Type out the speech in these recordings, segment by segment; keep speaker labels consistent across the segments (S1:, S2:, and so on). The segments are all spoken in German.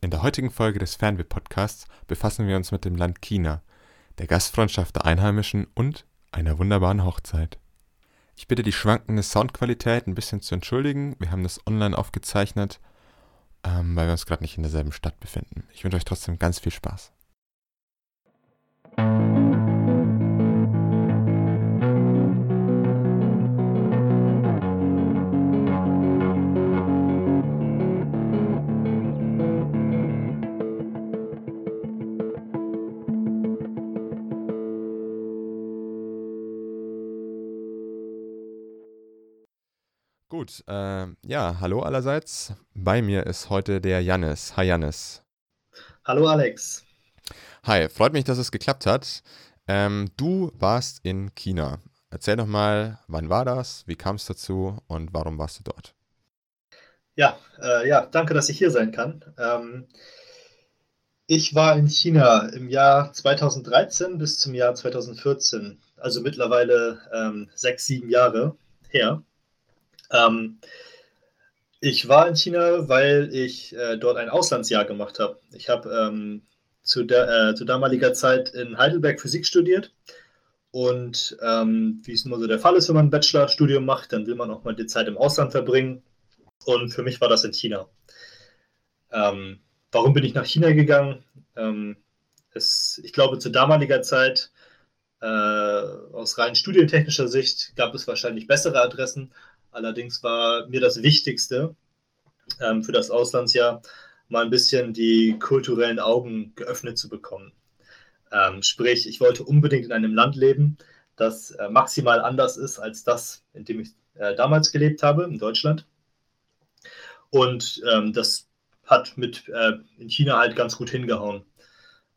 S1: In der heutigen Folge des Fernweh-Podcasts befassen wir uns mit dem Land China, der Gastfreundschaft der Einheimischen und einer wunderbaren Hochzeit. Ich bitte die schwankende Soundqualität ein bisschen zu entschuldigen. Wir haben das online aufgezeichnet, ähm, weil wir uns gerade nicht in derselben Stadt befinden. Ich wünsche euch trotzdem ganz viel Spaß. Gut, äh, ja, hallo allerseits. Bei mir ist heute der Jannis. Hi Jannis.
S2: Hallo Alex.
S1: Hi, freut mich, dass es geklappt hat. Ähm, du warst in China. Erzähl doch mal, wann war das, wie kam es dazu und warum warst du dort?
S2: Ja, äh, ja, danke, dass ich hier sein kann. Ähm, ich war in China im Jahr 2013 bis zum Jahr 2014, also mittlerweile ähm, sechs, sieben Jahre her. Ähm, ich war in China, weil ich äh, dort ein Auslandsjahr gemacht habe. Ich habe ähm, zu, äh, zu damaliger Zeit in Heidelberg Physik studiert. Und ähm, wie es immer so der Fall ist, wenn man ein Bachelorstudium macht, dann will man auch mal die Zeit im Ausland verbringen. Und für mich war das in China. Ähm, warum bin ich nach China gegangen? Ähm, es, ich glaube, zu damaliger Zeit, äh, aus rein studientechnischer Sicht, gab es wahrscheinlich bessere Adressen. Allerdings war mir das Wichtigste ähm, für das Auslandsjahr, mal ein bisschen die kulturellen Augen geöffnet zu bekommen. Ähm, sprich, ich wollte unbedingt in einem Land leben, das äh, maximal anders ist als das, in dem ich äh, damals gelebt habe, in Deutschland. Und ähm, das hat mit äh, in China halt ganz gut hingehauen.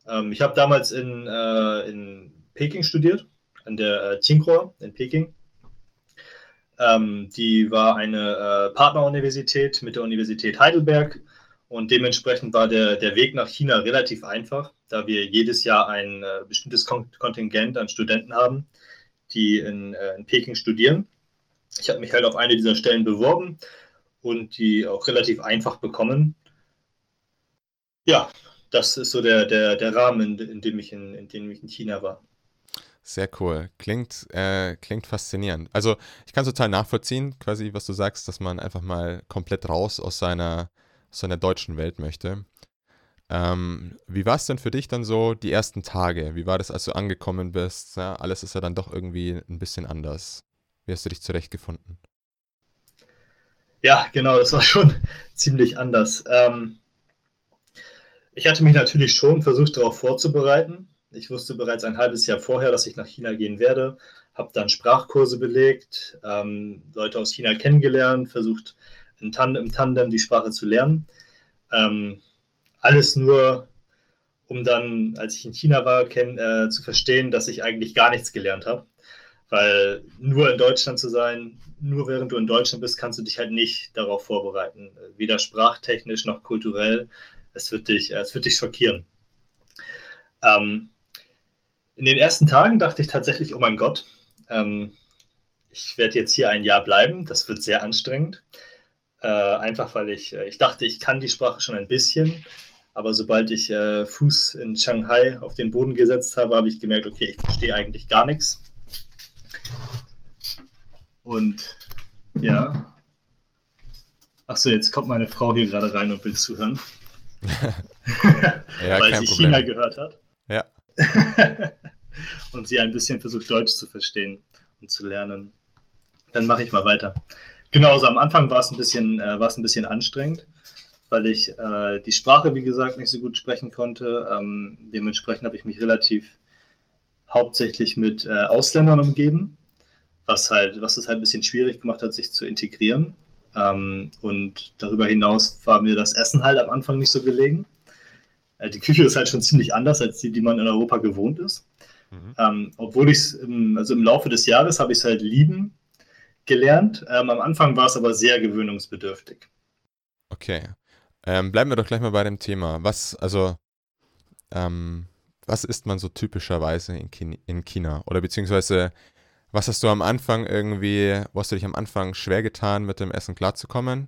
S2: Ähm, ich habe damals in, äh, in Peking studiert, an der äh, Tsinghua in Peking. Ähm, die war eine äh, Partneruniversität mit der Universität Heidelberg und dementsprechend war der, der Weg nach China relativ einfach, da wir jedes Jahr ein äh, bestimmtes Kon Kontingent an Studenten haben, die in, äh, in Peking studieren. Ich habe mich halt auf eine dieser Stellen beworben und die auch relativ einfach bekommen. Ja, das ist so der, der, der Rahmen, in, dem ich in, in dem ich in China war.
S1: Sehr cool. Klingt, äh, klingt faszinierend. Also ich kann total nachvollziehen, quasi, was du sagst, dass man einfach mal komplett raus aus seiner, aus seiner deutschen Welt möchte. Ähm, wie war es denn für dich dann so die ersten Tage? Wie war das, als du angekommen bist? Ja, alles ist ja dann doch irgendwie ein bisschen anders. Wie hast du dich zurechtgefunden?
S2: Ja, genau, das war schon ziemlich anders. Ähm, ich hatte mich natürlich schon versucht, darauf vorzubereiten. Ich wusste bereits ein halbes Jahr vorher, dass ich nach China gehen werde, habe dann Sprachkurse belegt, ähm, Leute aus China kennengelernt, versucht in Tand im Tandem die Sprache zu lernen. Ähm, alles nur, um dann, als ich in China war, äh, zu verstehen, dass ich eigentlich gar nichts gelernt habe. Weil nur in Deutschland zu sein, nur während du in Deutschland bist, kannst du dich halt nicht darauf vorbereiten. Weder sprachtechnisch noch kulturell. Es wird dich, es wird dich schockieren. Ähm, in den ersten Tagen dachte ich tatsächlich, oh mein Gott, ähm, ich werde jetzt hier ein Jahr bleiben. Das wird sehr anstrengend. Äh, einfach weil ich, äh, ich dachte, ich kann die Sprache schon ein bisschen. Aber sobald ich äh, Fuß in Shanghai auf den Boden gesetzt habe, habe ich gemerkt, okay, ich verstehe eigentlich gar nichts. Und ja. Achso, jetzt kommt meine Frau hier gerade rein und will zuhören. ja, weil sie. China gehört hat.
S1: Ja.
S2: und sie ein bisschen versucht, Deutsch zu verstehen und zu lernen. Dann mache ich mal weiter. Genau, also am Anfang war es ein bisschen, äh, war es ein bisschen anstrengend, weil ich äh, die Sprache, wie gesagt, nicht so gut sprechen konnte. Ähm, dementsprechend habe ich mich relativ hauptsächlich mit äh, Ausländern umgeben, was halt, was es halt ein bisschen schwierig gemacht hat, sich zu integrieren. Ähm, und darüber hinaus war mir das Essen halt am Anfang nicht so gelegen. Äh, die Küche ist halt schon ziemlich anders als die, die man in Europa gewohnt ist. Mhm. Ähm, obwohl ich es, also im Laufe des Jahres habe ich es halt lieben gelernt. Ähm, am Anfang war es aber sehr gewöhnungsbedürftig.
S1: Okay. Ähm, bleiben wir doch gleich mal bei dem Thema. Was, also, ähm, was isst man so typischerweise in, China, in China? Oder beziehungsweise, was hast du am Anfang irgendwie, wo hast du dich am Anfang schwer getan, mit dem Essen klarzukommen?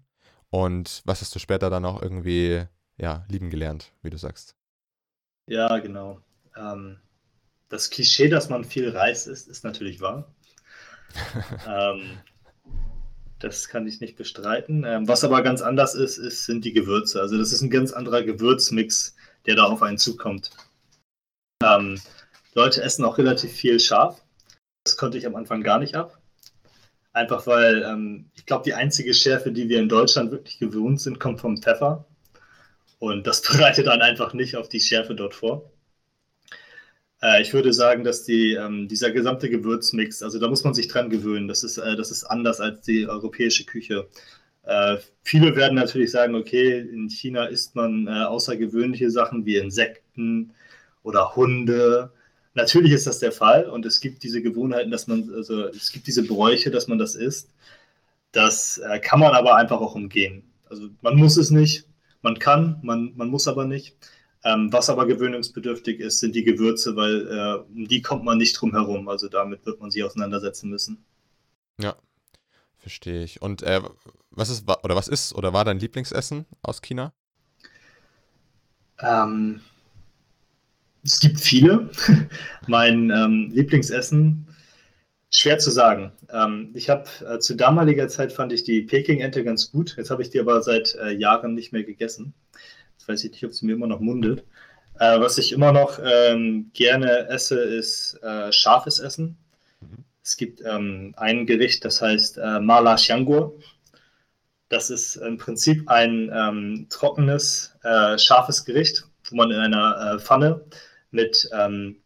S1: Und was hast du später dann auch irgendwie ja, lieben gelernt, wie du sagst.
S2: Ja, genau. Ähm, das Klischee, dass man viel Reis isst, ist natürlich wahr. ähm, das kann ich nicht bestreiten. Ähm, was aber ganz anders ist, ist, sind die Gewürze. Also das ist ein ganz anderer Gewürzmix, der da auf einen zukommt. Ähm, Leute essen auch relativ viel scharf. Das konnte ich am Anfang gar nicht ab. Einfach weil ähm, ich glaube, die einzige Schärfe, die wir in Deutschland wirklich gewohnt sind, kommt vom Pfeffer. Und das bereitet dann einfach nicht auf die Schärfe dort vor. Äh, ich würde sagen, dass die, ähm, dieser gesamte Gewürzmix, also da muss man sich dran gewöhnen. Das ist, äh, das ist anders als die europäische Küche. Äh, viele werden natürlich sagen, okay, in China isst man äh, außergewöhnliche Sachen wie Insekten oder Hunde. Natürlich ist das der Fall und es gibt diese Gewohnheiten, dass man, also es gibt diese Bräuche, dass man das isst. Das äh, kann man aber einfach auch umgehen. Also man muss es nicht, man kann, man, man muss aber nicht. Ähm, was aber gewöhnungsbedürftig ist, sind die Gewürze, weil äh, um die kommt man nicht drum herum. Also damit wird man sich auseinandersetzen müssen.
S1: Ja, verstehe ich. Und äh, was ist oder was ist oder war dein Lieblingsessen aus China?
S2: Ähm, es gibt viele. mein ähm, Lieblingsessen, schwer zu sagen. Ähm, ich habe äh, zu damaliger Zeit fand ich die Peking-Ente ganz gut. Jetzt habe ich die aber seit äh, Jahren nicht mehr gegessen. Weiß ich nicht, ob sie mir immer noch mundet. Äh, was ich immer noch ähm, gerne esse, ist äh, scharfes Essen. Mhm. Es gibt ähm, ein Gericht, das heißt äh, Mala Xianguo. Das ist im Prinzip ein ähm, trockenes, äh, scharfes Gericht, wo man in einer äh, Pfanne mit ähm,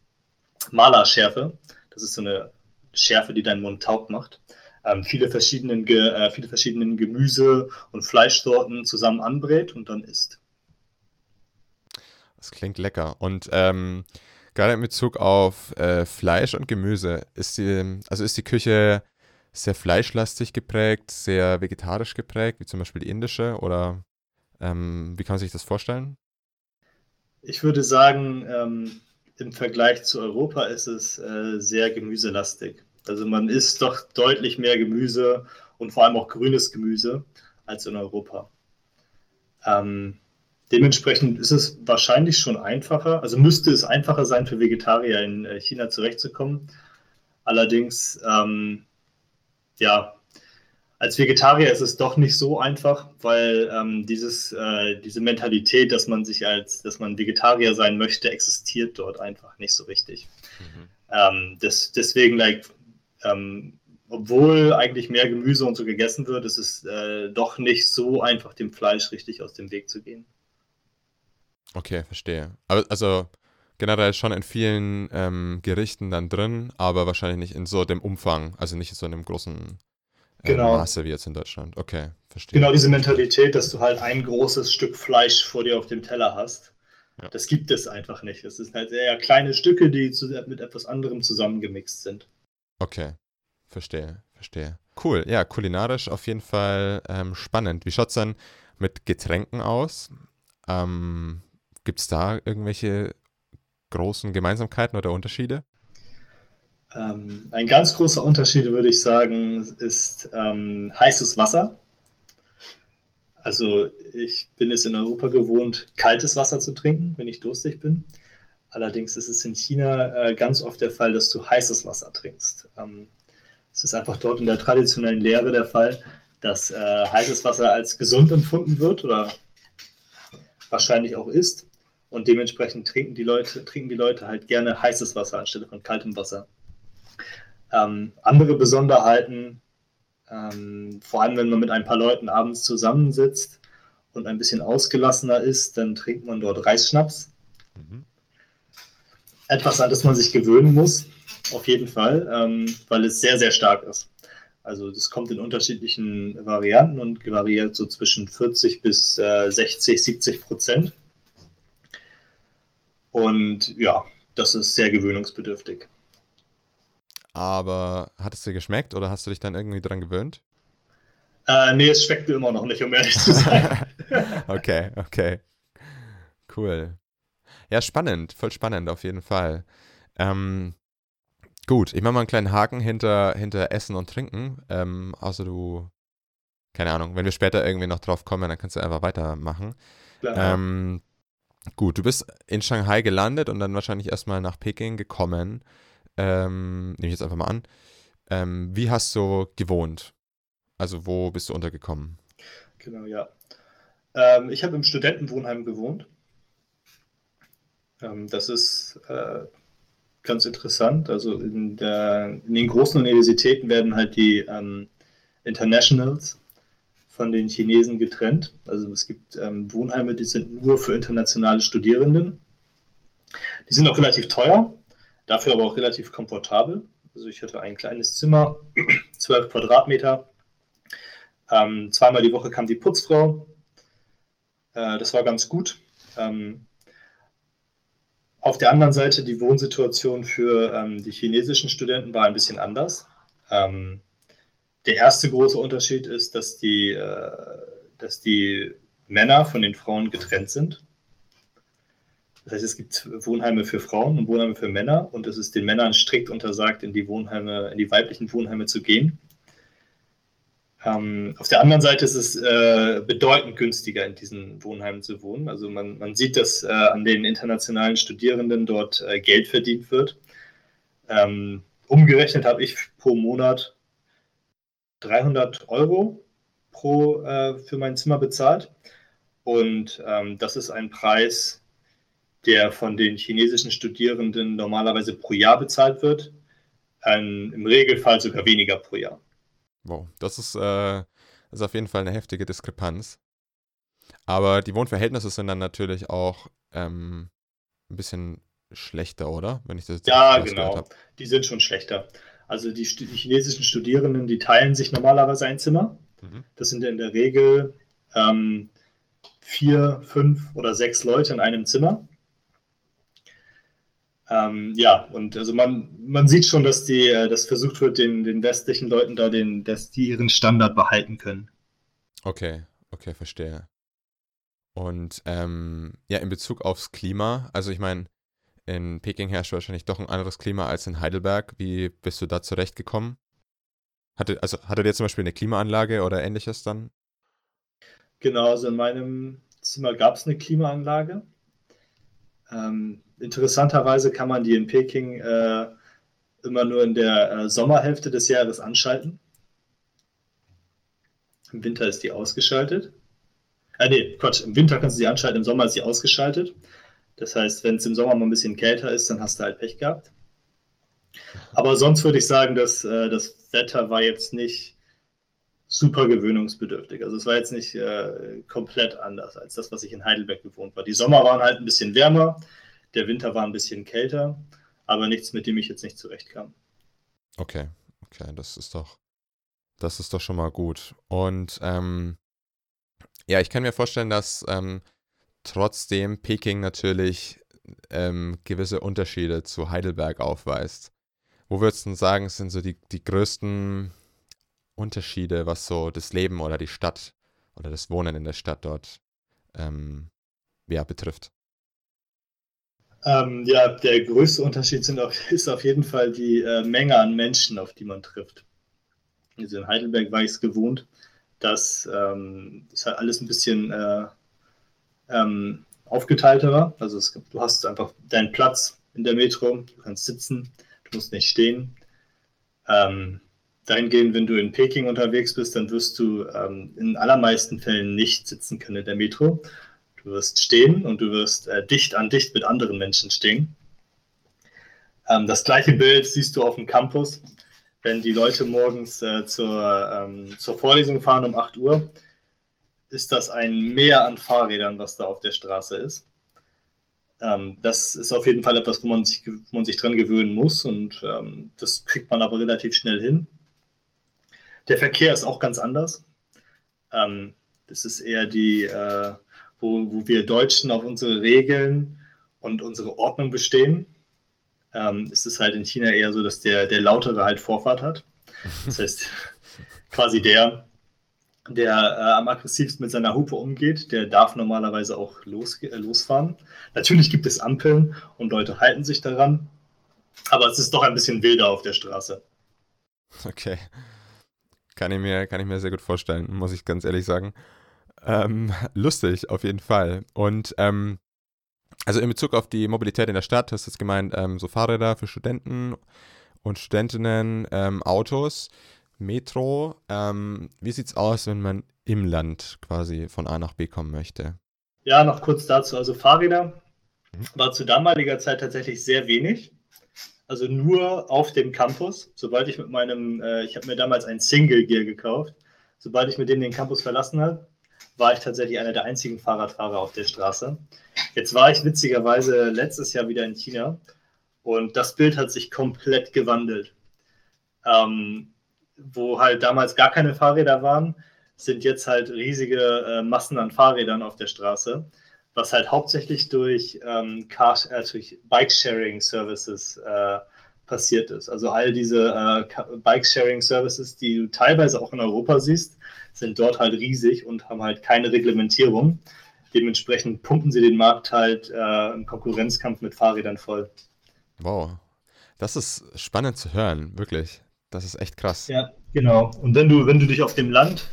S2: Malerschärfe, das ist so eine Schärfe, die deinen Mund taub macht, ähm, viele, verschiedenen Ge äh, viele verschiedenen Gemüse- und Fleischsorten zusammen anbrät und dann isst.
S1: Das klingt lecker. Und ähm, gerade in Bezug auf äh, Fleisch und Gemüse, ist die, also ist die Küche sehr fleischlastig geprägt, sehr vegetarisch geprägt, wie zum Beispiel die indische? Oder ähm, wie kann man sich das vorstellen?
S2: Ich würde sagen, ähm, im Vergleich zu Europa ist es äh, sehr gemüselastig. Also man isst doch deutlich mehr Gemüse und vor allem auch grünes Gemüse als in Europa. Ähm, dementsprechend ist es wahrscheinlich schon einfacher, also müsste es einfacher sein für Vegetarier in äh, China zurechtzukommen. Allerdings, ähm, ja, als Vegetarier ist es doch nicht so einfach, weil ähm, dieses, äh, diese Mentalität, dass man sich als, dass man Vegetarier sein möchte, existiert dort einfach nicht so richtig. Mhm. Ähm, das, deswegen, like, ähm, obwohl eigentlich mehr Gemüse und so gegessen wird, ist es äh, doch nicht so einfach, dem Fleisch richtig aus dem Weg zu gehen.
S1: Okay, verstehe. Aber also generell schon in vielen ähm, Gerichten dann drin, aber wahrscheinlich nicht in so dem Umfang, also nicht in so einem großen äh, genau. Maße wie jetzt in Deutschland. Okay, verstehe.
S2: Genau diese Mentalität, dass du halt ein großes Stück Fleisch vor dir auf dem Teller hast. Ja. Das gibt es einfach nicht. Es sind halt eher kleine Stücke, die zu, mit etwas anderem zusammengemixt sind.
S1: Okay, verstehe, verstehe. Cool, ja, kulinarisch auf jeden Fall ähm, spannend. Wie schaut es dann mit Getränken aus? Ähm, Gibt es da irgendwelche großen Gemeinsamkeiten oder Unterschiede?
S2: Ähm, ein ganz großer Unterschied, würde ich sagen, ist ähm, heißes Wasser. Also ich bin es in Europa gewohnt, kaltes Wasser zu trinken, wenn ich durstig bin. Allerdings ist es in China äh, ganz oft der Fall, dass du heißes Wasser trinkst. Ähm, es ist einfach dort in der traditionellen Lehre der Fall, dass äh, heißes Wasser als gesund empfunden wird oder wahrscheinlich auch ist. Und dementsprechend trinken die Leute, trinken die Leute halt gerne heißes Wasser anstelle von kaltem Wasser. Ähm, andere Besonderheiten, ähm, vor allem wenn man mit ein paar Leuten abends zusammensitzt und ein bisschen ausgelassener ist, dann trinkt man dort Reisschnaps. Mhm. Etwas, an das man sich gewöhnen muss, auf jeden Fall, ähm, weil es sehr, sehr stark ist. Also das kommt in unterschiedlichen Varianten und variiert so zwischen 40 bis äh, 60, 70 Prozent. Und ja, das ist sehr gewöhnungsbedürftig.
S1: Aber hat es dir geschmeckt oder hast du dich dann irgendwie dran gewöhnt?
S2: Äh, nee, es schmeckt mir immer noch nicht, um ehrlich zu sein.
S1: okay, okay. Cool. Ja, spannend, voll spannend auf jeden Fall. Ähm, gut, ich mache mal einen kleinen Haken hinter, hinter Essen und Trinken. Ähm, außer du, keine Ahnung, wenn wir später irgendwie noch drauf kommen, dann kannst du einfach weitermachen. Ähm, gut, du bist in Shanghai gelandet und dann wahrscheinlich erstmal nach Peking gekommen. Ähm, nehme ich jetzt einfach mal an. Ähm, wie hast du gewohnt? Also wo bist du untergekommen?
S2: Genau, ja. Ähm, ich habe im Studentenwohnheim gewohnt. Ähm, das ist äh, ganz interessant. Also in, der, in, den großen Universitäten werden halt die ähm, Internationals von den Chinesen getrennt. Also es gibt ähm, Wohnheime, die sind nur für internationale Studierenden. Die sind auch relativ teuer, dafür aber auch relativ komfortabel. Also ich hatte ein kleines Zimmer, 12 Quadratmeter. Ähm, zweimal die Woche kam die Putzfrau. Äh, das war ganz gut. Ähm, auf der anderen Seite, die Wohnsituation für ähm, die chinesischen Studenten war ein bisschen anders. Ähm, der erste große Unterschied ist, dass die, äh, dass die Männer von den Frauen getrennt sind. Das heißt, es gibt Wohnheime für Frauen und Wohnheime für Männer und es ist den Männern strikt untersagt, in die Wohnheime, in die weiblichen Wohnheime zu gehen. Ähm, auf der anderen Seite ist es äh, bedeutend günstiger, in diesen Wohnheimen zu wohnen. Also man, man sieht, dass äh, an den internationalen Studierenden dort äh, Geld verdient wird. Ähm, umgerechnet habe ich pro Monat 300 Euro pro, äh, für mein Zimmer bezahlt. Und ähm, das ist ein Preis, der von den chinesischen Studierenden normalerweise pro Jahr bezahlt wird. Ein, Im Regelfall sogar weniger pro Jahr.
S1: Wow, das ist, äh, ist auf jeden Fall eine heftige Diskrepanz. Aber die Wohnverhältnisse sind dann natürlich auch ähm, ein bisschen schlechter, oder?
S2: Wenn ich das ja, genau. Die sind schon schlechter. Also die, die, chinesischen Studierenden, die teilen sich normalerweise ein Zimmer. Mhm. Das sind in der Regel ähm, vier, fünf oder sechs Leute in einem Zimmer. Ähm, ja, und also man, man sieht schon, dass die, äh, dass versucht wird, den, den westlichen Leuten da den, dass die ihren Standard behalten können.
S1: Okay, okay, verstehe. Und ähm, ja, in Bezug aufs Klima, also ich meine, in Peking herrscht wahrscheinlich doch ein anderes Klima als in Heidelberg. Wie bist du da zurechtgekommen? Hatte, also hattet ihr zum Beispiel eine Klimaanlage oder ähnliches dann?
S2: Genau, also in meinem Zimmer gab es eine Klimaanlage. Ähm, interessanterweise kann man die in Peking äh, immer nur in der äh, Sommerhälfte des Jahres anschalten. Im Winter ist die ausgeschaltet. Äh, nee, Quatsch, im Winter kannst du sie anschalten, im Sommer ist sie ausgeschaltet. Das heißt, wenn es im Sommer mal ein bisschen kälter ist, dann hast du halt Pech gehabt. Aber sonst würde ich sagen, dass äh, das Wetter war jetzt nicht super gewöhnungsbedürftig. Also es war jetzt nicht äh, komplett anders als das, was ich in Heidelberg gewohnt war. Die Sommer waren halt ein bisschen wärmer, der Winter war ein bisschen kälter, aber nichts, mit dem ich jetzt nicht zurechtkam.
S1: Okay, okay, das ist doch, das ist doch schon mal gut. Und ähm, ja, ich kann mir vorstellen, dass ähm, trotzdem Peking natürlich ähm, gewisse Unterschiede zu Heidelberg aufweist. Wo würdest du sagen, sind so die, die größten Unterschiede, was so das Leben oder die Stadt oder das Wohnen in der Stadt dort ähm, ja, betrifft?
S2: Ähm, ja, der größte Unterschied auch, ist auf jeden Fall die äh, Menge an Menschen, auf die man trifft. Also in Heidelberg war ich es gewohnt, dass ähm, ist halt alles ein bisschen äh, ähm, aufgeteilter. Also es, du hast einfach deinen Platz in der Metro, du kannst sitzen, du musst nicht stehen. Ähm, dahingehend, wenn du in Peking unterwegs bist, dann wirst du ähm, in allermeisten Fällen nicht sitzen können in der Metro. Du wirst stehen und du wirst äh, dicht an dicht mit anderen Menschen stehen. Ähm, das gleiche Bild siehst du auf dem Campus, wenn die Leute morgens äh, zur, ähm, zur Vorlesung fahren um 8 Uhr ist das ein Meer an Fahrrädern, was da auf der Straße ist. Ähm, das ist auf jeden Fall etwas, wo man sich, wo man sich dran gewöhnen muss und ähm, das kriegt man aber relativ schnell hin. Der Verkehr ist auch ganz anders. Ähm, das ist eher die, äh, wo, wo wir Deutschen auf unsere Regeln und unsere Ordnung bestehen. Ähm, ist es halt in China eher so, dass der, der Lautere halt Vorfahrt hat. Das heißt, quasi der, der äh, am aggressivsten mit seiner Hupe umgeht, der darf normalerweise auch los, äh, losfahren. Natürlich gibt es Ampeln und Leute halten sich daran, aber es ist doch ein bisschen wilder auf der Straße.
S1: Okay. Kann ich mir, kann ich mir sehr gut vorstellen, muss ich ganz ehrlich sagen. Ähm, lustig, auf jeden Fall. Und ähm, also in Bezug auf die Mobilität in der Stadt, hast du jetzt gemeint, ähm, so Fahrräder für Studenten und Studentinnen, ähm, Autos, Metro. Ähm, wie sieht es aus, wenn man im Land quasi von A nach B kommen möchte?
S2: Ja, noch kurz dazu. Also Fahrräder mhm. war zu damaliger Zeit tatsächlich sehr wenig. Also nur auf dem Campus. Sobald ich mit meinem, äh, ich habe mir damals ein Single Gear gekauft. Sobald ich mit dem den Campus verlassen habe, war ich tatsächlich einer der einzigen Fahrradfahrer auf der Straße. Jetzt war ich witzigerweise letztes Jahr wieder in China und das Bild hat sich komplett gewandelt. Ähm, wo halt damals gar keine Fahrräder waren, sind jetzt halt riesige äh, Massen an Fahrrädern auf der Straße, was halt hauptsächlich durch, ähm, äh, durch Bike-Sharing-Services äh, passiert ist. Also all diese äh, Bike-Sharing-Services, die du teilweise auch in Europa siehst, sind dort halt riesig und haben halt keine Reglementierung. Dementsprechend pumpen sie den Markt halt äh, im Konkurrenzkampf mit Fahrrädern voll.
S1: Wow, das ist spannend zu hören, wirklich. Das ist echt krass.
S2: Ja, genau. Und wenn du, wenn du dich auf dem Land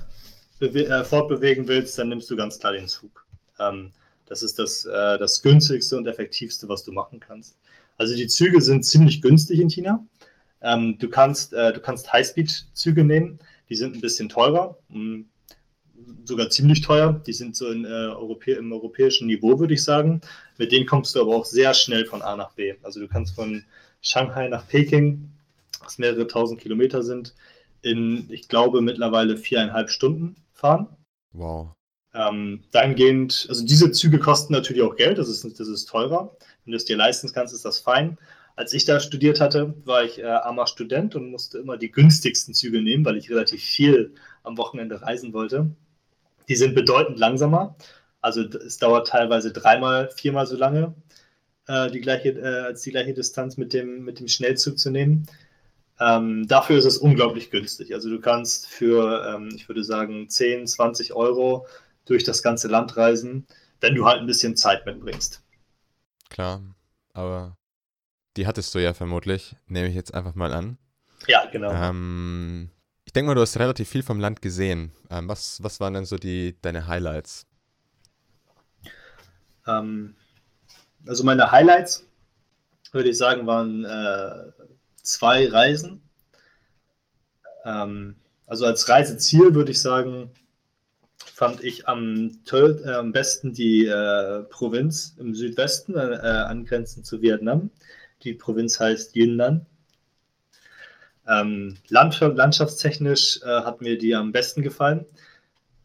S2: äh, fortbewegen willst, dann nimmst du ganz klar den Zug. Ähm, das ist das, äh, das günstigste und effektivste, was du machen kannst. Also die Züge sind ziemlich günstig in China. Ähm, du kannst, äh, du kannst Highspeed-Züge nehmen, die sind ein bisschen teurer, mh, hm, sogar ziemlich teuer. Die sind so in, äh, Europä im europäischen Niveau, würde ich sagen. Mit denen kommst du aber auch sehr schnell von A nach B. Also du kannst von Shanghai nach Peking, was mehrere tausend Kilometer sind, in, ich glaube, mittlerweile viereinhalb Stunden fahren.
S1: Wow.
S2: Ähm, dahingehend, also diese Züge kosten natürlich auch Geld, das ist, das ist teurer. Wenn du es dir leisten kannst, ist das fein. Als ich da studiert hatte, war ich äh, armer Student und musste immer die günstigsten Züge nehmen, weil ich relativ viel am Wochenende reisen wollte. Die sind bedeutend langsamer. Also es dauert teilweise dreimal, viermal so lange, äh, die gleiche, äh, als die gleiche Distanz mit dem, mit dem Schnellzug zu nehmen. Ähm, dafür ist es unglaublich günstig. Also du kannst für, ähm, ich würde sagen, 10, 20 Euro durch das ganze Land reisen, wenn du halt ein bisschen Zeit mitbringst.
S1: Klar, aber die hattest du ja vermutlich, nehme ich jetzt einfach mal an.
S2: Ja, genau.
S1: Ähm, ich denke mal, du hast relativ viel vom Land gesehen. Ähm, was, was waren denn so die, deine Highlights?
S2: Ähm, also meine Highlights, würde ich sagen, waren äh, zwei Reisen. Ähm, also als Reiseziel würde ich sagen, fand ich am, toll, äh, am besten die äh, Provinz im Südwesten, äh, angrenzend zu Vietnam. Die Provinz heißt Yunnan. Ähm, landschaftstechnisch äh, hat mir die am besten gefallen.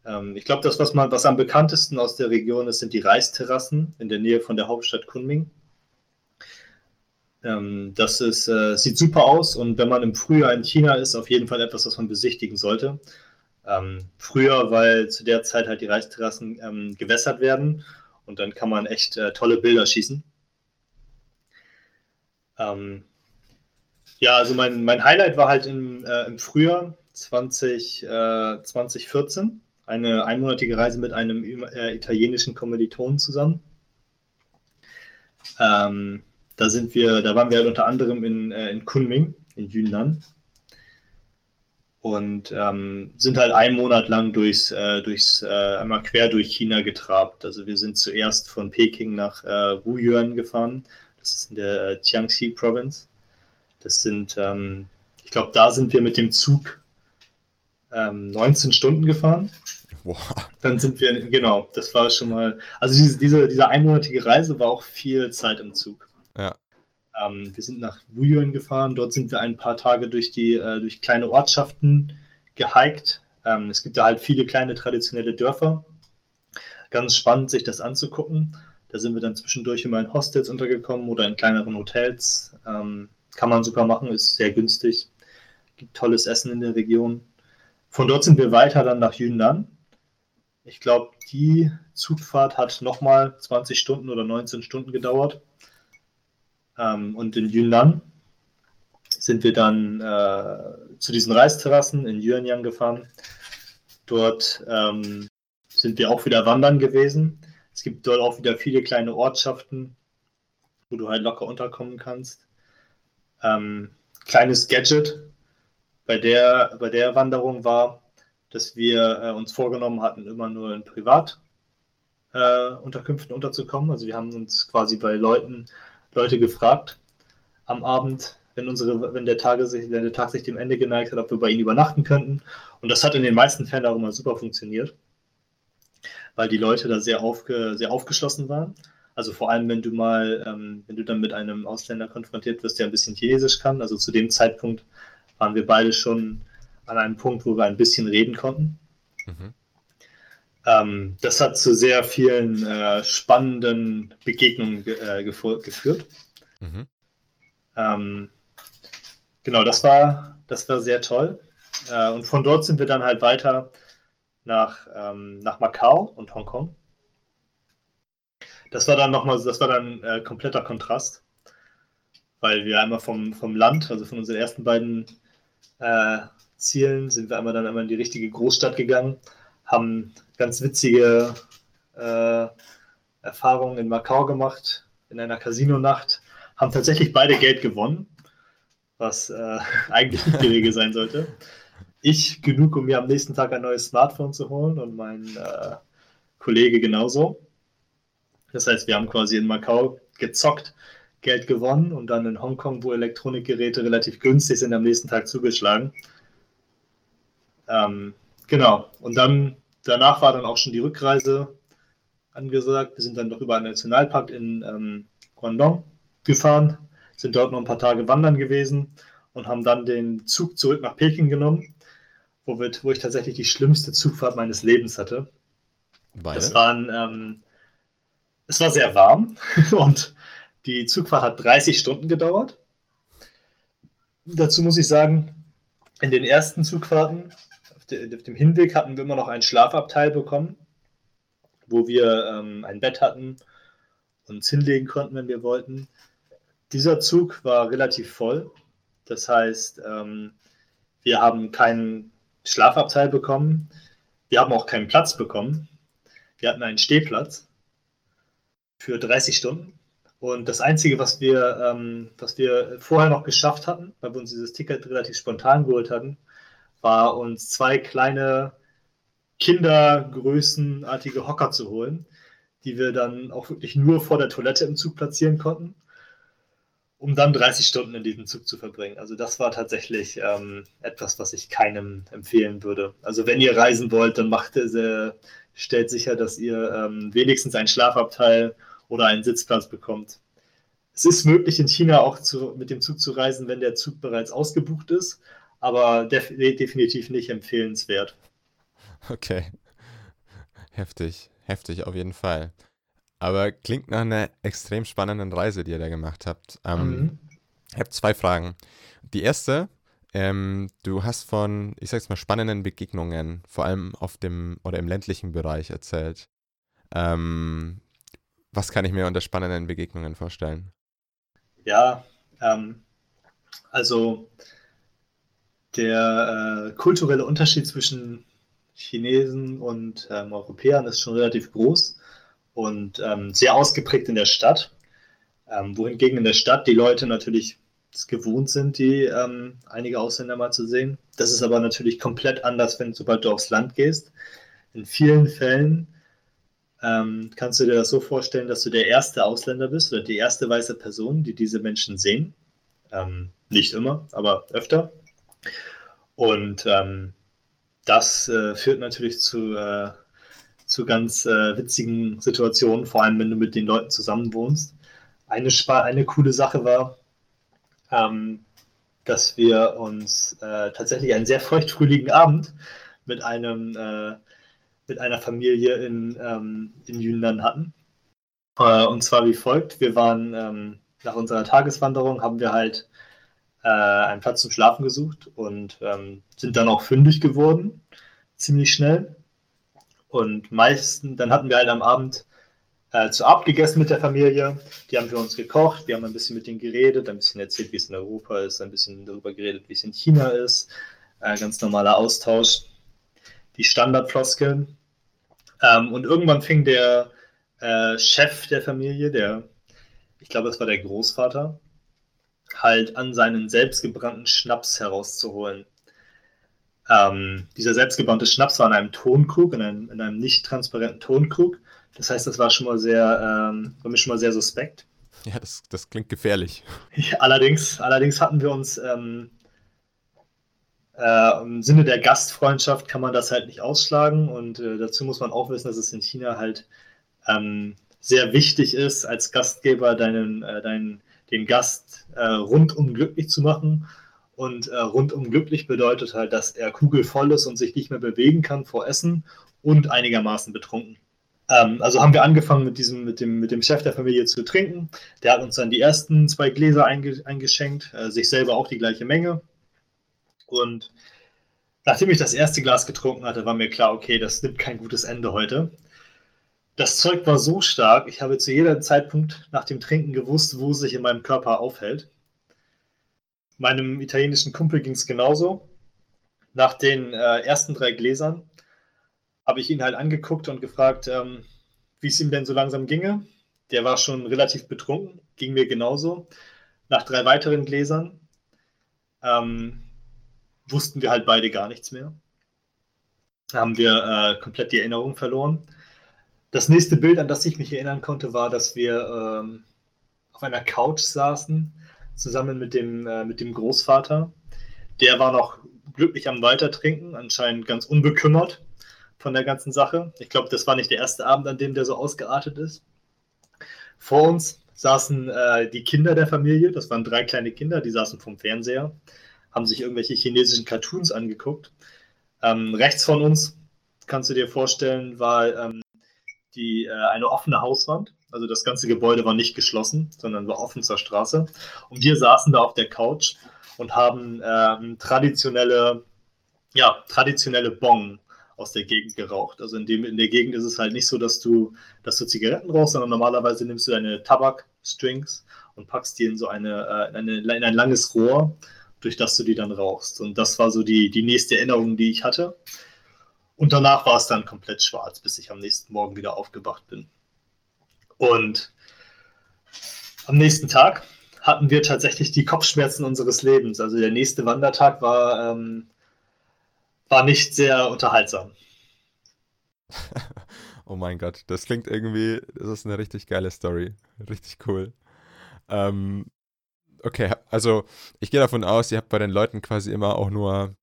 S2: Ähm, ich glaube, das, was, man, was am bekanntesten aus der Region ist, sind die Reisterrassen in der Nähe von der Hauptstadt Kunming. Ähm, das ist, äh, sieht super aus und wenn man im Frühjahr in China ist, auf jeden Fall etwas, was man besichtigen sollte. Ähm, früher, weil zu der Zeit halt die Reisterrassen ähm, gewässert werden und dann kann man echt äh, tolle Bilder schießen. Ähm, ja, also mein, mein Highlight war halt im, äh, im Frühjahr 20, äh, 2014 eine einmonatige Reise mit einem äh, italienischen Kommilitonen zusammen. Ähm, da sind wir, da waren wir halt unter anderem in, äh, in Kunming, in Yunnan. Und ähm, sind halt einen Monat lang durchs, äh, durchs äh, einmal quer durch China getrabt. Also wir sind zuerst von Peking nach äh, Wuyuan gefahren. Das ist in der äh, Jiangxi Province. Das sind, ähm, ich glaube, da sind wir mit dem Zug ähm, 19 Stunden gefahren. Wow. Dann sind wir, genau, das war schon mal, also diese, diese, diese einmonatige Reise war auch viel Zeit im Zug.
S1: Ja.
S2: Ähm, wir sind nach Wuyuan gefahren. Dort sind wir ein paar Tage durch die äh, durch kleine Ortschaften gehiked. Ähm, es gibt da halt viele kleine traditionelle Dörfer. Ganz spannend, sich das anzugucken. Da sind wir dann zwischendurch immer in Hostels untergekommen oder in kleineren Hotels. Ähm, kann man super machen, ist sehr günstig. Gibt tolles Essen in der Region. Von dort sind wir weiter dann nach Yunnan. Ich glaube, die Zugfahrt hat nochmal 20 Stunden oder 19 Stunden gedauert. Ähm, und in Yunnan sind wir dann äh, zu diesen Reisterrassen in Yuanyang gefahren. Dort ähm, sind wir auch wieder wandern gewesen. Es gibt dort auch wieder viele kleine Ortschaften, wo du halt locker unterkommen kannst. Ähm, kleines Gadget bei der, bei der Wanderung war, dass wir äh, uns vorgenommen hatten, immer nur in Privatunterkünften äh, unterzukommen. Also wir haben uns quasi bei Leuten, Leute gefragt am Abend, wenn, unsere, wenn, der, Tage sich, wenn der Tag sich dem Ende geneigt hat, ob wir bei ihnen übernachten könnten. Und das hat in den meisten Fällen auch immer super funktioniert, weil die Leute da sehr, aufge, sehr aufgeschlossen waren. Also vor allem, wenn du mal, ähm, wenn du dann mit einem Ausländer konfrontiert wirst, der ein bisschen Chinesisch kann. Also zu dem Zeitpunkt waren wir beide schon an einem Punkt, wo wir ein bisschen reden konnten. Mhm. Ähm, das hat zu sehr vielen äh, spannenden Begegnungen ge äh, geführt. Mhm. Ähm, genau, das war, das war sehr toll. Äh, und von dort sind wir dann halt weiter nach, ähm, nach Macau und Hongkong. Das war dann nochmal, das war dann äh, kompletter Kontrast, weil wir einmal vom, vom Land, also von unseren ersten beiden äh, Zielen, sind wir einmal dann einmal in die richtige Großstadt gegangen, haben ganz witzige äh, Erfahrungen in Macau gemacht, in einer Casino-Nacht, haben tatsächlich beide Geld gewonnen, was äh, eigentlich nicht die Regel sein sollte. Ich genug, um mir am nächsten Tag ein neues Smartphone zu holen und mein äh, Kollege genauso. Das heißt, wir haben quasi in Macau gezockt, Geld gewonnen und dann in Hongkong, wo Elektronikgeräte relativ günstig sind, am nächsten Tag zugeschlagen. Ähm, genau. Und dann danach war dann auch schon die Rückreise angesagt. Wir sind dann noch über einen Nationalpark in ähm, Guangdong gefahren, sind dort noch ein paar Tage wandern gewesen und haben dann den Zug zurück nach Peking genommen, wo, wir, wo ich tatsächlich die schlimmste Zugfahrt meines Lebens hatte. Beide? Das waren ähm, es war sehr warm und die Zugfahrt hat 30 Stunden gedauert. Dazu muss ich sagen, in den ersten Zugfahrten, dem Hinweg hatten wir immer noch ein Schlafabteil bekommen, wo wir ähm, ein Bett hatten und uns hinlegen konnten, wenn wir wollten. Dieser Zug war relativ voll. Das heißt, ähm, wir haben keinen Schlafabteil bekommen. Wir haben auch keinen Platz bekommen. Wir hatten einen Stehplatz für 30 Stunden. Und das Einzige, was wir, ähm, was wir vorher noch geschafft hatten, weil wir uns dieses Ticket relativ spontan geholt hatten, war uns zwei kleine Kindergrößenartige Hocker zu holen, die wir dann auch wirklich nur vor der Toilette im Zug platzieren konnten, um dann 30 Stunden in diesem Zug zu verbringen. Also das war tatsächlich ähm, etwas, was ich keinem empfehlen würde. Also wenn ihr reisen wollt, dann macht äh, stellt sicher, dass ihr ähm, wenigstens ein Schlafabteil oder einen Sitzplatz bekommt. Es ist möglich, in China auch zu, mit dem Zug zu reisen, wenn der Zug bereits ausgebucht ist, aber def definitiv nicht empfehlenswert.
S1: Okay. Heftig, heftig auf jeden Fall. Aber klingt nach einer extrem spannenden Reise, die ihr da gemacht habt. Ähm, mhm. Ich habe zwei Fragen. Die erste, ähm, du hast von, ich sag's mal, spannenden Begegnungen, vor allem auf dem oder im ländlichen Bereich erzählt. Ähm, was kann ich mir unter spannenden Begegnungen vorstellen?
S2: Ja, ähm, also der äh, kulturelle Unterschied zwischen Chinesen und ähm, Europäern ist schon relativ groß und ähm, sehr ausgeprägt in der Stadt, ähm, wohingegen in der Stadt die Leute natürlich gewohnt sind, die ähm, einige Ausländer mal zu sehen. Das ist aber natürlich komplett anders, wenn sobald du aufs Land gehst. In vielen Fällen ähm, kannst du dir das so vorstellen, dass du der erste Ausländer bist oder die erste weiße Person, die diese Menschen sehen? Ähm, nicht immer, aber öfter. Und ähm, das äh, führt natürlich zu, äh, zu ganz äh, witzigen Situationen, vor allem wenn du mit den Leuten zusammen wohnst. Eine, eine coole Sache war, ähm, dass wir uns äh, tatsächlich einen sehr feuchtfröhligen Abend mit einem äh, mit einer Familie in, ähm, in Yunnan hatten. Äh, und zwar wie folgt: Wir waren ähm, nach unserer Tageswanderung, haben wir halt äh, einen Platz zum Schlafen gesucht und ähm, sind dann auch fündig geworden, ziemlich schnell. Und meistens, dann hatten wir halt am Abend äh, zu Abend gegessen mit der Familie. Die haben für uns gekocht, wir haben ein bisschen mit denen geredet, ein bisschen erzählt, wie es in Europa ist, ein bisschen darüber geredet, wie es in China ist. Äh, ganz normaler Austausch. Die Standardfloskeln. Ähm, und irgendwann fing der äh, Chef der Familie, der, ich glaube, das war der Großvater, halt an seinen selbstgebrannten Schnaps herauszuholen. Ähm, dieser selbstgebaute Schnaps war in einem Tonkrug, in einem, in einem nicht transparenten Tonkrug. Das heißt, das war schon mal sehr, ähm, war mir schon mal sehr suspekt.
S1: Ja, das, das klingt gefährlich.
S2: Ja, allerdings, allerdings hatten wir uns ähm, äh, im Sinne der Gastfreundschaft kann man das halt nicht ausschlagen und äh, dazu muss man auch wissen, dass es in China halt ähm, sehr wichtig ist, als Gastgeber deinen, äh, deinen, den Gast äh, rundum glücklich zu machen. Und äh, rundum glücklich bedeutet halt, dass er kugelvoll ist und sich nicht mehr bewegen kann vor Essen und einigermaßen betrunken. Ähm, also haben wir angefangen mit, diesem, mit, dem, mit dem Chef der Familie zu trinken. Der hat uns dann die ersten zwei Gläser einge, eingeschenkt, äh, sich selber auch die gleiche Menge. Und nachdem ich das erste Glas getrunken hatte, war mir klar, okay, das nimmt kein gutes Ende heute. Das Zeug war so stark, ich habe zu jedem Zeitpunkt nach dem Trinken gewusst, wo es sich in meinem Körper aufhält. Meinem italienischen Kumpel ging es genauso. Nach den äh, ersten drei Gläsern habe ich ihn halt angeguckt und gefragt, ähm, wie es ihm denn so langsam ginge. Der war schon relativ betrunken, ging mir genauso. Nach drei weiteren Gläsern ähm, wussten wir halt beide gar nichts mehr. Da haben wir äh, komplett die Erinnerung verloren. Das nächste Bild, an das ich mich erinnern konnte, war, dass wir ähm, auf einer Couch saßen, zusammen mit dem, äh, mit dem Großvater. Der war noch glücklich am Weitertrinken, anscheinend ganz unbekümmert von der ganzen Sache. Ich glaube, das war nicht der erste Abend, an dem der so ausgeartet ist. Vor uns saßen äh, die Kinder der Familie, das waren drei kleine Kinder, die saßen vom Fernseher, haben sich irgendwelche chinesischen Cartoons angeguckt. Ähm, rechts von uns, kannst du dir vorstellen, war ähm, die, äh, eine offene Hauswand. Also das ganze Gebäude war nicht geschlossen, sondern war offen zur Straße. Und wir saßen da auf der Couch und haben ähm, traditionelle, ja, traditionelle Bong aus der Gegend geraucht. Also in, dem, in der Gegend ist es halt nicht so, dass du, dass du Zigaretten rauchst, sondern normalerweise nimmst du deine Tabakstrings und packst die in so eine, äh, in, eine, in ein langes Rohr, durch das du die dann rauchst. Und das war so die, die nächste Erinnerung, die ich hatte. Und danach war es dann komplett schwarz, bis ich am nächsten Morgen wieder aufgewacht bin. Und am nächsten Tag hatten wir tatsächlich die Kopfschmerzen unseres Lebens. Also der nächste Wandertag war, ähm, war nicht sehr unterhaltsam.
S1: oh mein Gott, das klingt irgendwie, das ist eine richtig geile Story. Richtig cool. Ähm, okay, also ich gehe davon aus, ihr habt bei den Leuten quasi immer auch nur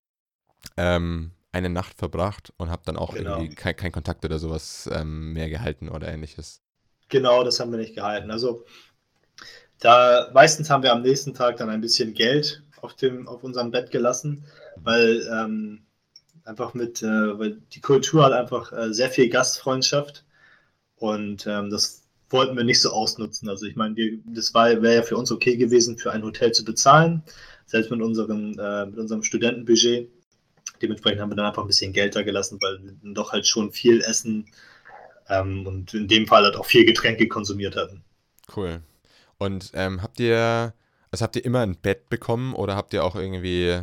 S1: ähm, eine Nacht verbracht und habe dann auch genau. irgendwie keinen kein Kontakt oder sowas ähm, mehr gehalten oder ähnliches.
S2: Genau, das haben wir nicht gehalten. Also da meistens haben wir am nächsten Tag dann ein bisschen Geld auf, dem, auf unserem Bett gelassen, weil ähm, einfach mit, äh, weil die Kultur hat einfach äh, sehr viel Gastfreundschaft und ähm, das wollten wir nicht so ausnutzen. Also ich meine, wir, das wäre ja für uns okay gewesen, für ein Hotel zu bezahlen, selbst mit unserem, äh, mit unserem Studentenbudget. Dementsprechend haben wir dann einfach ein bisschen Geld da gelassen, weil wir doch halt schon viel essen ähm, und in dem Fall halt auch viel Getränke konsumiert hatten.
S1: Cool. Und ähm, habt ihr, also habt ihr immer ein Bett bekommen oder habt ihr auch irgendwie,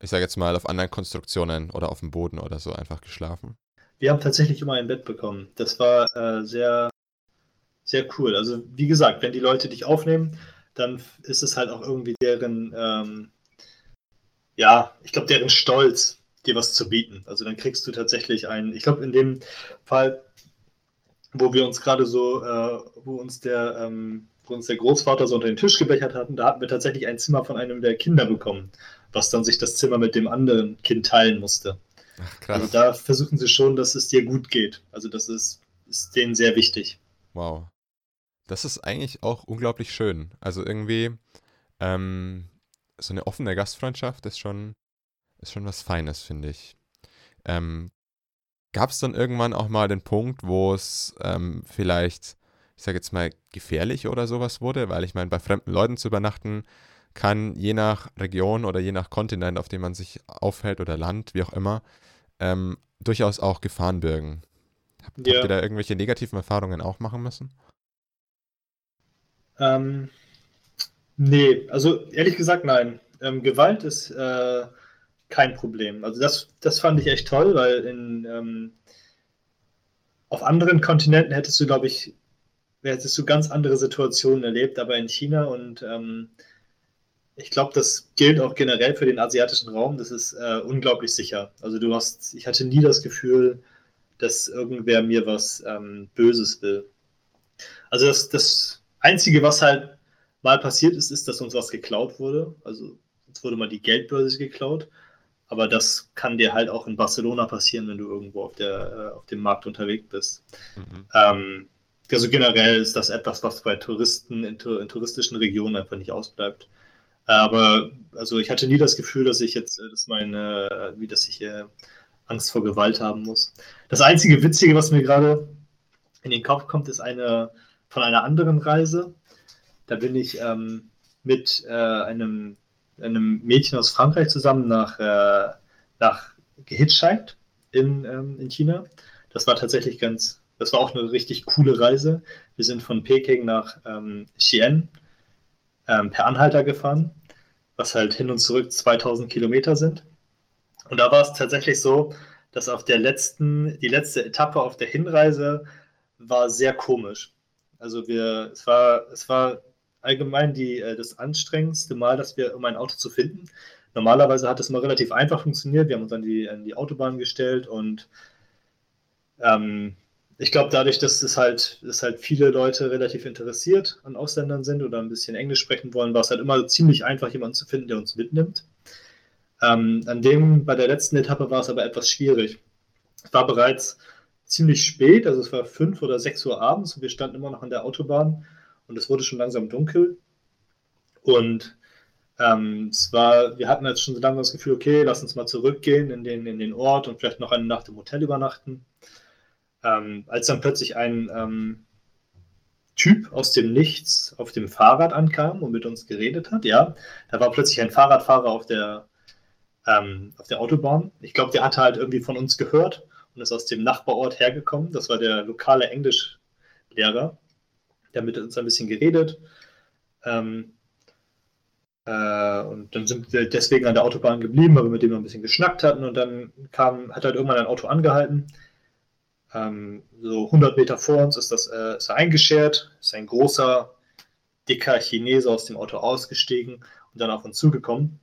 S1: ich sage jetzt mal, auf anderen Konstruktionen oder auf dem Boden oder so einfach geschlafen?
S2: Wir haben tatsächlich immer ein Bett bekommen. Das war äh, sehr, sehr cool. Also wie gesagt, wenn die Leute dich aufnehmen, dann ist es halt auch irgendwie deren ähm, ja, ich glaube, deren Stolz, dir was zu bieten. Also dann kriegst du tatsächlich einen, ich glaube, in dem Fall, wo wir uns gerade so, äh, wo uns der, ähm, wo uns der Großvater so unter den Tisch gebechert hatten, da hatten wir tatsächlich ein Zimmer von einem der Kinder bekommen, was dann sich das Zimmer mit dem anderen Kind teilen musste. Ach, krass. Also da versuchen sie schon, dass es dir gut geht. Also das ist, ist denen sehr wichtig.
S1: Wow. Das ist eigentlich auch unglaublich schön. Also irgendwie, ähm, so eine offene Gastfreundschaft ist schon, ist schon was Feines, finde ich. Ähm, Gab es dann irgendwann auch mal den Punkt, wo es ähm, vielleicht, ich sage jetzt mal, gefährlich oder sowas wurde? Weil ich meine, bei fremden Leuten zu übernachten kann je nach Region oder je nach Kontinent, auf dem man sich aufhält oder Land, wie auch immer, ähm, durchaus auch Gefahren birgen. Hab, ja. Habt ihr da irgendwelche negativen Erfahrungen auch machen müssen?
S2: Ähm, Nee, also ehrlich gesagt, nein. Ähm, Gewalt ist äh, kein Problem. Also das, das fand ich echt toll, weil in, ähm, auf anderen Kontinenten hättest du, glaube ich, hättest du ganz andere Situationen erlebt, aber in China und ähm, ich glaube, das gilt auch generell für den asiatischen Raum. Das ist äh, unglaublich sicher. Also du hast, ich hatte nie das Gefühl, dass irgendwer mir was ähm, Böses will. Also das, das Einzige, was halt mal passiert ist, ist, dass uns was geklaut wurde. Also uns wurde mal die Geldbörse geklaut. Aber das kann dir halt auch in Barcelona passieren, wenn du irgendwo auf, der, äh, auf dem Markt unterwegs bist. Mhm. Ähm, also generell ist das etwas, was bei Touristen in, in touristischen Regionen einfach nicht ausbleibt. Aber also ich hatte nie das Gefühl, dass ich jetzt, äh, dass meine, wie dass ich äh, Angst vor Gewalt haben muss. Das einzige Witzige, was mir gerade in den Kopf kommt, ist eine von einer anderen Reise. Da bin ich ähm, mit äh, einem, einem Mädchen aus Frankreich zusammen nach, äh, nach gehitchhiked in, ähm, in China. Das war tatsächlich ganz, das war auch eine richtig coole Reise. Wir sind von Peking nach ähm, Xi'an ähm, per Anhalter gefahren, was halt hin und zurück 2000 Kilometer sind. Und da war es tatsächlich so, dass auf der letzten, die letzte Etappe auf der Hinreise war sehr komisch. Also wir, es war, es war allgemein die, äh, das anstrengendste Mal, dass wir, um ein Auto zu finden. Normalerweise hat es mal relativ einfach funktioniert. Wir haben uns an die, an die Autobahn gestellt und ähm, ich glaube, dadurch, dass es halt, dass halt viele Leute relativ interessiert an Ausländern sind oder ein bisschen Englisch sprechen wollen, war es halt immer ziemlich einfach, jemanden zu finden, der uns mitnimmt. Ähm, an dem, bei der letzten Etappe war es aber etwas schwierig. Es war bereits ziemlich spät, also es war fünf oder sechs Uhr abends und wir standen immer noch an der Autobahn und es wurde schon langsam dunkel. Und ähm, es wir hatten jetzt schon so lange das Gefühl, okay, lass uns mal zurückgehen in den, in den Ort und vielleicht noch eine Nacht im Hotel übernachten. Ähm, als dann plötzlich ein ähm, Typ aus dem Nichts auf dem Fahrrad ankam und mit uns geredet hat, ja, da war plötzlich ein Fahrradfahrer auf der, ähm, auf der Autobahn. Ich glaube, der hatte halt irgendwie von uns gehört und ist aus dem Nachbarort hergekommen. Das war der lokale Englischlehrer. Der mit uns ein bisschen geredet. Ähm, äh, und dann sind wir deswegen an der Autobahn geblieben, weil wir mit dem ein bisschen geschnackt hatten. Und dann kam, hat halt irgendwann ein Auto angehalten. Ähm, so 100 Meter vor uns ist das äh, ist er eingeschert. Ist ein großer, dicker Chinese aus dem Auto ausgestiegen und dann auf uns zugekommen.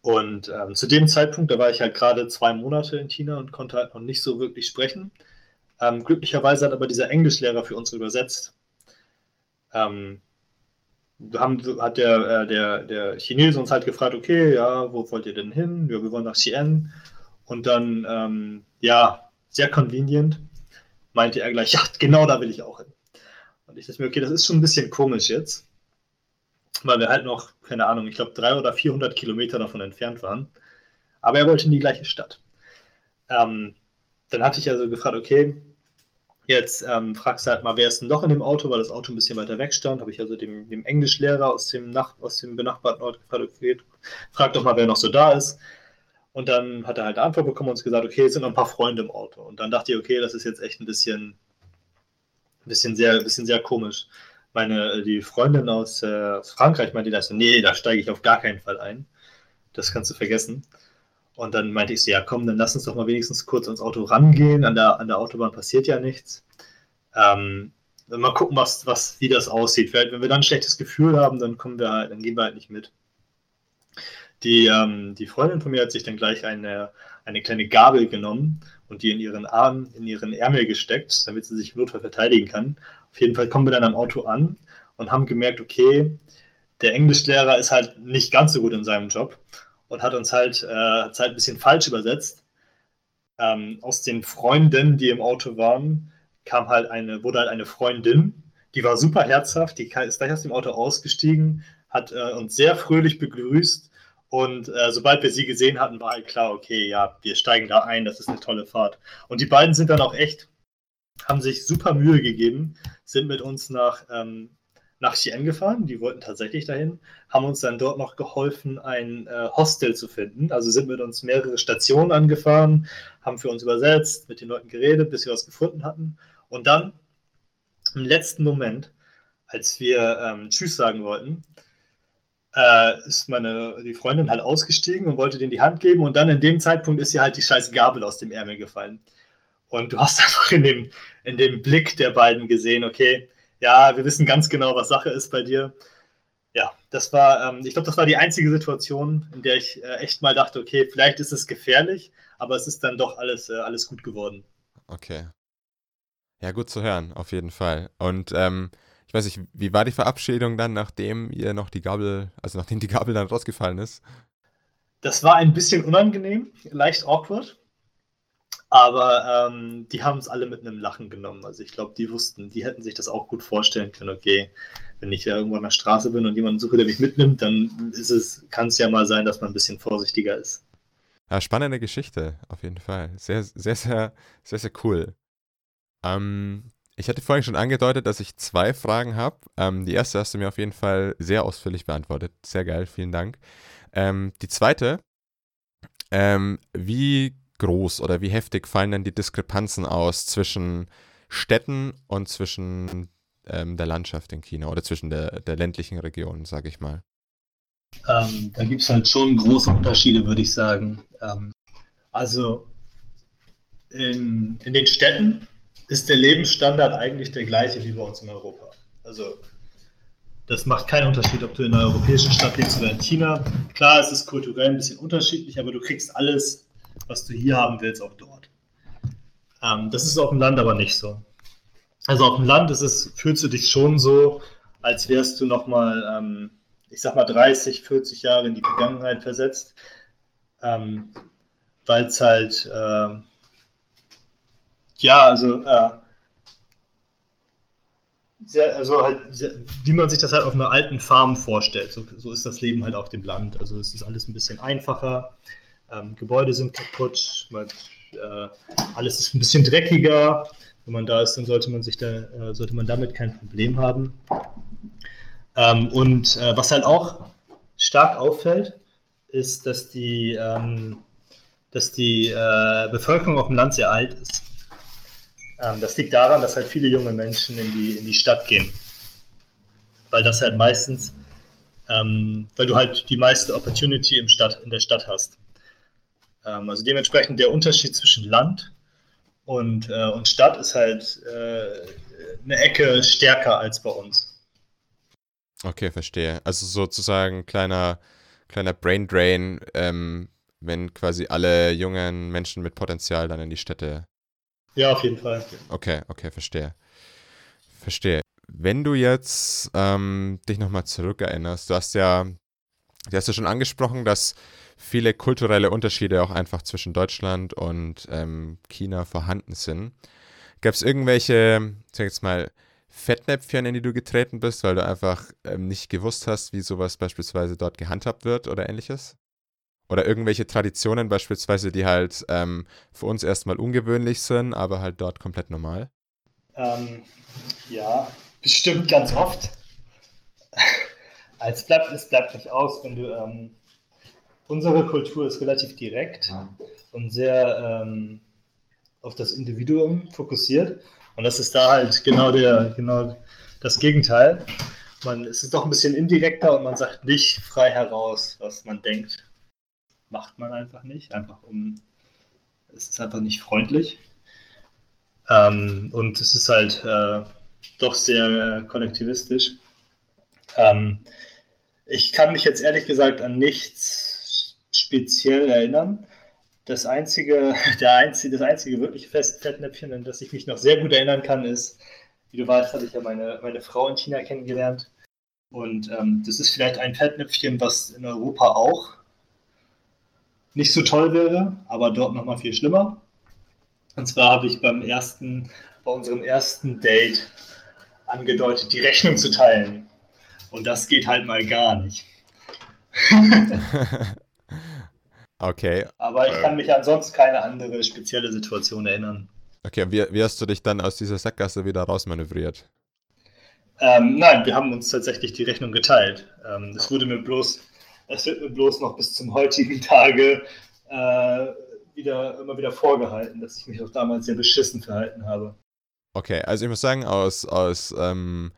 S2: Und ähm, zu dem Zeitpunkt, da war ich halt gerade zwei Monate in China und konnte halt noch nicht so wirklich sprechen. Ähm, glücklicherweise hat aber dieser Englischlehrer für uns übersetzt. Ähm, haben, hat der, äh, der, der Chinese uns halt gefragt, okay, ja, wo wollt ihr denn hin? Ja, wir wollen nach Xi'an. Und dann, ähm, ja, sehr convenient, meinte er gleich, ja, genau da will ich auch hin. Und ich dachte mir, okay, das ist schon ein bisschen komisch jetzt weil wir halt noch, keine Ahnung, ich glaube 300 oder 400 Kilometer davon entfernt waren. Aber er wollte in die gleiche Stadt. Ähm, dann hatte ich also gefragt, okay, jetzt ähm, fragst du halt mal, wer ist denn noch in dem Auto, weil das Auto ein bisschen weiter weg stand. Habe ich also dem, dem Englischlehrer aus dem, Nach aus dem benachbarten Ort gefragt, frag doch mal, wer noch so da ist. Und dann hat er halt eine Antwort bekommen und uns gesagt, okay, es sind noch ein paar Freunde im Auto. Und dann dachte ich, okay, das ist jetzt echt ein bisschen, ein bisschen sehr, ein bisschen sehr komisch meine, die Freundin aus, äh, aus Frankreich meinte nee, da steige ich auf gar keinen Fall ein. Das kannst du vergessen. Und dann meinte ich so, ja komm, dann lass uns doch mal wenigstens kurz ans Auto rangehen. An der, an der Autobahn passiert ja nichts. Ähm, mal gucken, was, was, wie das aussieht. Vielleicht, wenn wir dann ein schlechtes Gefühl haben, dann kommen wir halt, dann gehen wir halt nicht mit. Die, ähm, die Freundin von mir hat sich dann gleich eine, eine kleine Gabel genommen und die in ihren Arm, in ihren Ärmel gesteckt, damit sie sich im Notfall verteidigen kann. Auf jeden Fall kommen wir dann am Auto an und haben gemerkt, okay, der Englischlehrer ist halt nicht ganz so gut in seinem Job und hat uns halt, äh, halt ein bisschen falsch übersetzt. Ähm, aus den Freunden, die im Auto waren, kam halt eine, wurde halt eine Freundin, die war super herzhaft, die ist gleich aus dem Auto ausgestiegen, hat äh, uns sehr fröhlich begrüßt und äh, sobald wir sie gesehen hatten, war halt klar, okay, ja, wir steigen da ein, das ist eine tolle Fahrt. Und die beiden sind dann auch echt haben sich super Mühe gegeben, sind mit uns nach, ähm, nach Chien gefahren. Die wollten tatsächlich dahin, haben uns dann dort noch geholfen, ein äh, Hostel zu finden. Also sind mit uns mehrere Stationen angefahren, haben für uns übersetzt, mit den Leuten geredet, bis wir was gefunden hatten. Und dann im letzten Moment, als wir ähm, Tschüss sagen wollten, äh, ist meine die Freundin halt ausgestiegen und wollte denen die Hand geben und dann in dem Zeitpunkt ist ihr halt die scheiß Gabel aus dem Ärmel gefallen. Und du hast einfach in dem, in dem Blick der beiden gesehen, okay, ja, wir wissen ganz genau, was Sache ist bei dir. ja, das war, ähm, ich glaube, das war die einzige Situation, in der ich äh, echt mal dachte, okay, vielleicht ist es gefährlich, aber es ist dann doch alles, äh, alles gut geworden.
S1: Okay. Ja, gut zu hören, auf jeden Fall. Und ähm, ich weiß nicht, wie war die Verabschiedung dann, nachdem ihr noch die Gabel, also nachdem die Gabel dann rausgefallen ist?
S2: Das war ein bisschen unangenehm, leicht awkward. Aber ähm, die haben es alle mit einem Lachen genommen. Also ich glaube, die wussten, die hätten sich das auch gut vorstellen können, okay, wenn ich ja irgendwo an der Straße bin und jemanden suche, der mich mitnimmt, dann ist es, kann es ja mal sein, dass man ein bisschen vorsichtiger ist.
S1: Ja, spannende Geschichte, auf jeden Fall. Sehr, sehr, sehr, sehr, sehr cool. Ähm, ich hatte vorhin schon angedeutet, dass ich zwei Fragen habe. Ähm, die erste hast du mir auf jeden Fall sehr ausführlich beantwortet. Sehr geil, vielen Dank. Ähm, die zweite, ähm, wie groß oder wie heftig fallen denn die Diskrepanzen aus zwischen Städten und zwischen ähm, der Landschaft in China oder zwischen der, der ländlichen Region, sage ich mal?
S2: Ähm, da gibt es halt schon große Unterschiede, würde ich sagen. Ähm, also in, in den Städten ist der Lebensstandard eigentlich der gleiche wie bei uns in Europa. Also das macht keinen Unterschied, ob du in einer europäischen Stadt lebst oder in China. Klar, es ist kulturell ein bisschen unterschiedlich, aber du kriegst alles, was du hier haben willst, auch dort. Ähm, das ist auf dem Land aber nicht so. Also auf dem Land ist es, fühlst du dich schon so, als wärst du nochmal, ähm, ich sag mal, 30, 40 Jahre in die Vergangenheit versetzt. Ähm, Weil es halt, äh, ja, also, äh, sehr, also halt, sehr, wie man sich das halt auf einer alten Farm vorstellt. So, so, ist das Leben halt auf dem Land. Also es ist alles ein bisschen einfacher. Ähm, Gebäude sind kaputt, man, äh, alles ist ein bisschen dreckiger. Wenn man da ist, dann sollte man sich da, äh, sollte man damit kein Problem haben. Ähm, und äh, was halt auch stark auffällt, ist, dass die, ähm, dass die äh, Bevölkerung auf dem Land sehr alt ist. Ähm, das liegt daran, dass halt viele junge Menschen in die, in die Stadt gehen. Weil das halt meistens, ähm, weil du halt die meiste Opportunity im Stadt, in der Stadt hast. Ähm, also dementsprechend der Unterschied zwischen Land und, äh, und Stadt ist halt äh, eine Ecke stärker als bei uns.
S1: Okay, verstehe. Also sozusagen kleiner, kleiner Brain Drain, ähm, wenn quasi alle jungen Menschen mit Potenzial dann in die Städte
S2: ja, auf jeden Fall.
S1: Okay, okay, verstehe. Verstehe. Wenn du jetzt ähm, dich nochmal zurückerinnerst, du hast ja, du hast ja schon angesprochen, dass viele kulturelle Unterschiede auch einfach zwischen Deutschland und ähm, China vorhanden sind. Gab es irgendwelche, sag jetzt mal, Fettnäpfchen, in die du getreten bist, weil du einfach ähm, nicht gewusst hast, wie sowas beispielsweise dort gehandhabt wird oder ähnliches? Oder irgendwelche Traditionen beispielsweise, die halt ähm, für uns erstmal ungewöhnlich sind, aber halt dort komplett normal?
S2: Ähm, ja, bestimmt ganz oft. es, bleibt, es bleibt nicht aus, wenn du. Unsere Kultur ist relativ direkt und sehr ähm, auf das Individuum fokussiert. Und das ist da halt genau, der, genau das Gegenteil. Man, es ist doch ein bisschen indirekter und man sagt nicht frei heraus, was man denkt macht man einfach nicht, einfach um, es ist einfach nicht freundlich. Ähm, und es ist halt äh, doch sehr kollektivistisch. Ähm, ich kann mich jetzt ehrlich gesagt an nichts speziell erinnern. Das einzige, der einzige, das einzige wirkliche Fettnäpfchen, an das ich mich noch sehr gut erinnern kann, ist, wie du weißt, hatte ich ja meine, meine Frau in China kennengelernt. Und ähm, das ist vielleicht ein Fettnäpfchen, was in Europa auch nicht so toll wäre, aber dort nochmal viel schlimmer. Und zwar habe ich beim ersten, bei unserem ersten Date angedeutet, die Rechnung zu teilen. Und das geht halt mal gar nicht.
S1: okay.
S2: Aber ich kann mich ansonsten keine andere spezielle Situation erinnern.
S1: Okay, und wie, wie hast du dich dann aus dieser Sackgasse wieder rausmanövriert?
S2: Ähm, nein, wir haben uns tatsächlich die Rechnung geteilt. Ähm, es wurde mir bloß es wird mir bloß noch bis zum heutigen Tage äh, wieder, immer wieder vorgehalten, dass ich mich auch damals sehr beschissen verhalten habe.
S1: Okay, also ich muss sagen, aus, aus, ähm,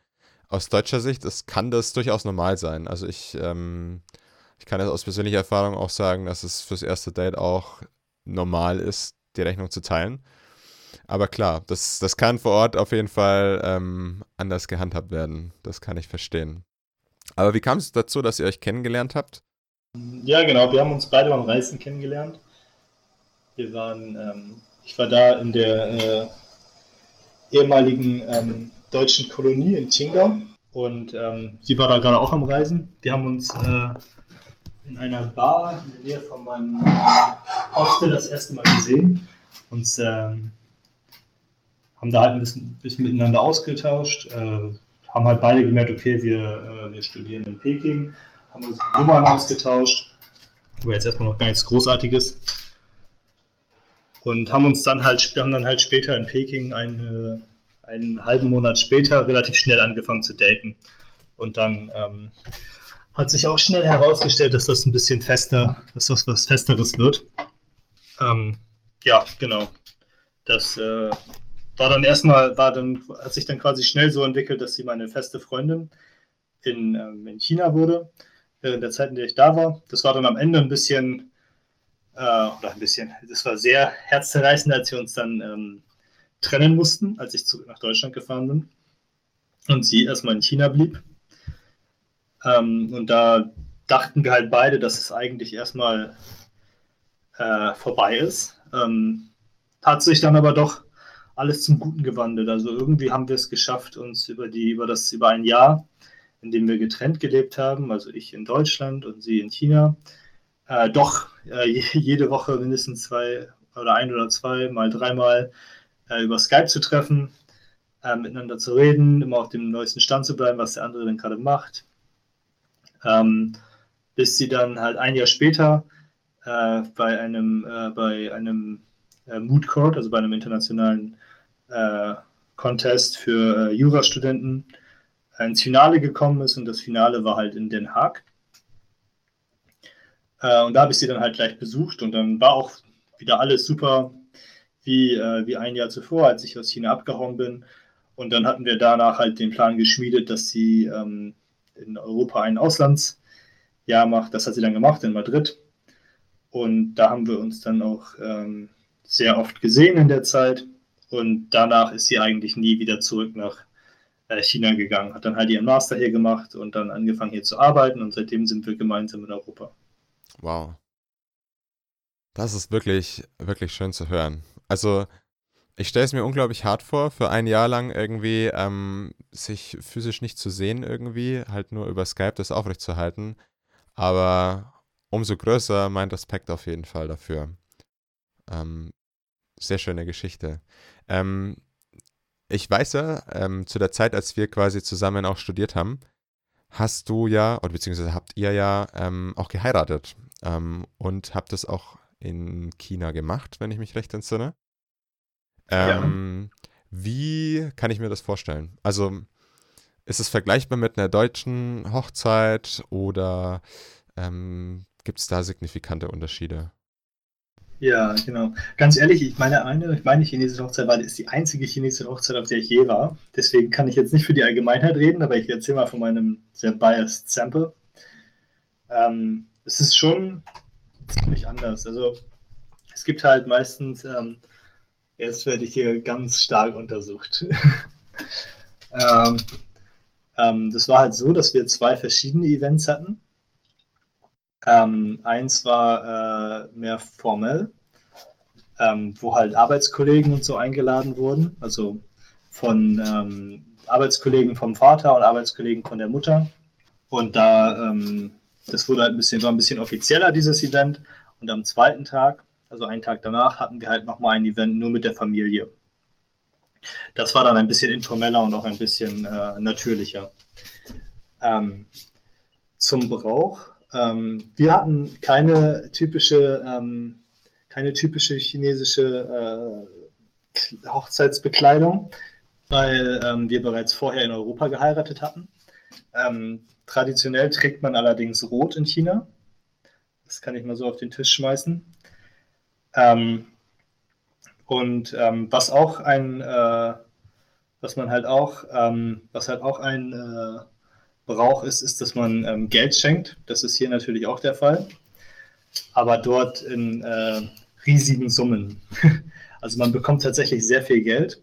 S1: aus deutscher Sicht es kann das durchaus normal sein. Also ich, ähm, ich kann das aus persönlicher Erfahrung auch sagen, dass es fürs erste Date auch normal ist, die Rechnung zu teilen. Aber klar, das, das kann vor Ort auf jeden Fall ähm, anders gehandhabt werden. Das kann ich verstehen. Aber wie kam es dazu, dass ihr euch kennengelernt habt?
S2: Ja, genau. Wir haben uns beide beim Reisen kennengelernt. Wir waren, ähm, ich war da in der äh, ehemaligen ähm, deutschen Kolonie in Chiнгau und ähm, sie war da gerade auch am Reisen. Wir haben uns äh, in einer Bar in der Nähe von meinem Hostel das erste Mal gesehen und ähm, haben da halt ein bisschen, bisschen miteinander ausgetauscht. Äh, haben halt beide gemerkt, okay, wir, äh, wir studieren in Peking, haben uns Nummern ausgetauscht, aber jetzt erstmal noch gar nichts Großartiges. Und haben uns dann halt, haben dann halt später in Peking eine, einen halben Monat später relativ schnell angefangen zu daten. Und dann ähm, hat sich auch schnell herausgestellt, dass das ein bisschen fester, dass das was Festeres wird. Ähm, ja, genau. Das äh, war dann erstmal, war dann, hat sich dann quasi schnell so entwickelt, dass sie meine feste Freundin in, ähm, in China wurde, während der Zeit, in der ich da war. Das war dann am Ende ein bisschen, äh, oder ein bisschen, das war sehr herzzerreißend, als wir uns dann ähm, trennen mussten, als ich zurück nach Deutschland gefahren bin und sie erstmal in China blieb. Ähm, und da dachten wir halt beide, dass es eigentlich erstmal äh, vorbei ist. Ähm, hat sich dann aber doch alles zum Guten gewandelt. Also irgendwie haben wir es geschafft, uns über die, über das, über ein Jahr, in dem wir getrennt gelebt haben, also ich in Deutschland und sie in China, äh, doch äh, jede Woche mindestens zwei oder ein oder zwei, mal dreimal äh, über Skype zu treffen, äh, miteinander zu reden, immer auf dem neuesten Stand zu bleiben, was der andere denn gerade macht. Ähm, bis sie dann halt ein Jahr später äh, bei einem, äh, bei einem Mood Court, also bei einem internationalen äh, Contest für äh, Jurastudenten ins Finale gekommen ist und das Finale war halt in Den Haag. Äh, und da habe ich sie dann halt gleich besucht und dann war auch wieder alles super wie, äh, wie ein Jahr zuvor, als ich aus China abgehauen bin. Und dann hatten wir danach halt den Plan geschmiedet, dass sie ähm, in Europa ein Auslandsjahr macht. Das hat sie dann gemacht in Madrid. Und da haben wir uns dann auch ähm, sehr oft gesehen in der Zeit. Und danach ist sie eigentlich nie wieder zurück nach äh, China gegangen. Hat dann halt ihren Master hier gemacht und dann angefangen hier zu arbeiten und seitdem sind wir gemeinsam in Europa.
S1: Wow. Das ist wirklich, wirklich schön zu hören. Also, ich stelle es mir unglaublich hart vor, für ein Jahr lang irgendwie ähm, sich physisch nicht zu sehen, irgendwie, halt nur über Skype das aufrechtzuerhalten. Aber umso größer mein Respekt auf jeden Fall dafür. Ähm, sehr schöne Geschichte. Ähm, ich weiß ja, ähm, zu der Zeit, als wir quasi zusammen auch studiert haben, hast du ja, oder beziehungsweise habt ihr ja ähm, auch geheiratet ähm, und habt das auch in China gemacht, wenn ich mich recht entsinne. Ähm, ja. Wie kann ich mir das vorstellen? Also ist es vergleichbar mit einer deutschen Hochzeit oder ähm, gibt es da signifikante Unterschiede?
S2: Ja, genau. Ganz ehrlich, ich meine, eine, meine chinesische Hochzeit war, ist die einzige chinesische Hochzeit, auf der ich je war. Deswegen kann ich jetzt nicht für die Allgemeinheit reden, aber ich erzähle mal von meinem sehr biased Sample. Ähm, es ist schon ziemlich anders. Also es gibt halt meistens, ähm, jetzt werde ich hier ganz stark untersucht. ähm, ähm, das war halt so, dass wir zwei verschiedene Events hatten. Ähm, eins war äh, mehr formell, ähm, wo halt Arbeitskollegen und so eingeladen wurden, also von ähm, Arbeitskollegen vom Vater und Arbeitskollegen von der Mutter. Und da, ähm, das wurde halt ein bisschen, war ein bisschen offizieller, dieses Event. Und am zweiten Tag, also einen Tag danach, hatten wir halt nochmal ein Event nur mit der Familie. Das war dann ein bisschen informeller und auch ein bisschen äh, natürlicher. Ähm, zum Brauch ähm, wir hatten keine typische, ähm, keine typische chinesische äh, Hochzeitsbekleidung, weil ähm, wir bereits vorher in Europa geheiratet hatten. Ähm, traditionell trägt man allerdings Rot in China. Das kann ich mal so auf den Tisch schmeißen. Ähm, und ähm, was auch ein, äh, was man halt auch, was halt auch ein äh, Brauch ist, ist, dass man ähm, Geld schenkt. Das ist hier natürlich auch der Fall. Aber dort in äh, riesigen Summen. also man bekommt tatsächlich sehr viel Geld.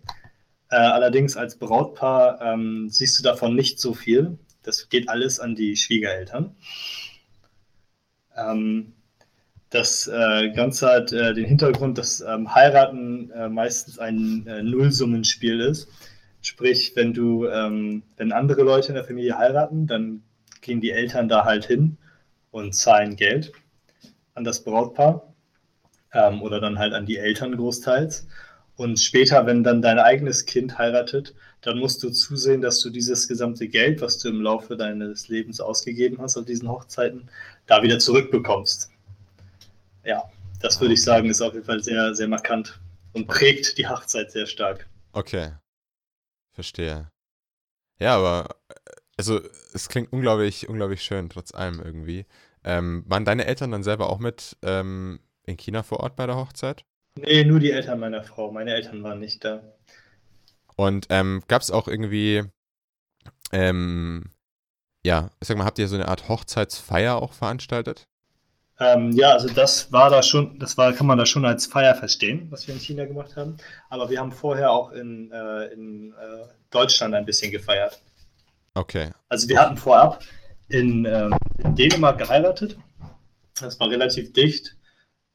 S2: Äh, allerdings als Brautpaar ähm, siehst du davon nicht so viel. das geht alles an die Schwiegereltern. Ähm, das äh, Ganze hat äh, den Hintergrund, dass ähm, Heiraten äh, meistens ein äh, Nullsummenspiel ist. Sprich, wenn du, ähm, wenn andere Leute in der Familie heiraten, dann gehen die Eltern da halt hin und zahlen Geld an das Brautpaar ähm, oder dann halt an die Eltern großteils. Und später, wenn dann dein eigenes Kind heiratet, dann musst du zusehen, dass du dieses gesamte Geld, was du im Laufe deines Lebens ausgegeben hast auf diesen Hochzeiten, da wieder zurückbekommst. Ja, das würde ich sagen, ist auf jeden Fall sehr, sehr markant und prägt die Hochzeit sehr stark.
S1: Okay. Verstehe. Ja, aber also es klingt unglaublich, unglaublich schön, trotz allem irgendwie. Ähm, waren deine Eltern dann selber auch mit ähm, in China vor Ort bei der Hochzeit?
S2: Nee, nur die Eltern meiner Frau. Meine Eltern waren nicht da.
S1: Und ähm, gab es auch irgendwie, ähm, ja, ich sag mal, habt ihr so eine Art Hochzeitsfeier auch veranstaltet?
S2: Ähm, ja, also das war da schon, das war, kann man da schon als Feier verstehen, was wir in China gemacht haben. Aber wir haben vorher auch in, äh, in äh, Deutschland ein bisschen gefeiert.
S1: Okay.
S2: Also wir hatten vorab in, ähm, in Dänemark geheiratet. Das war relativ dicht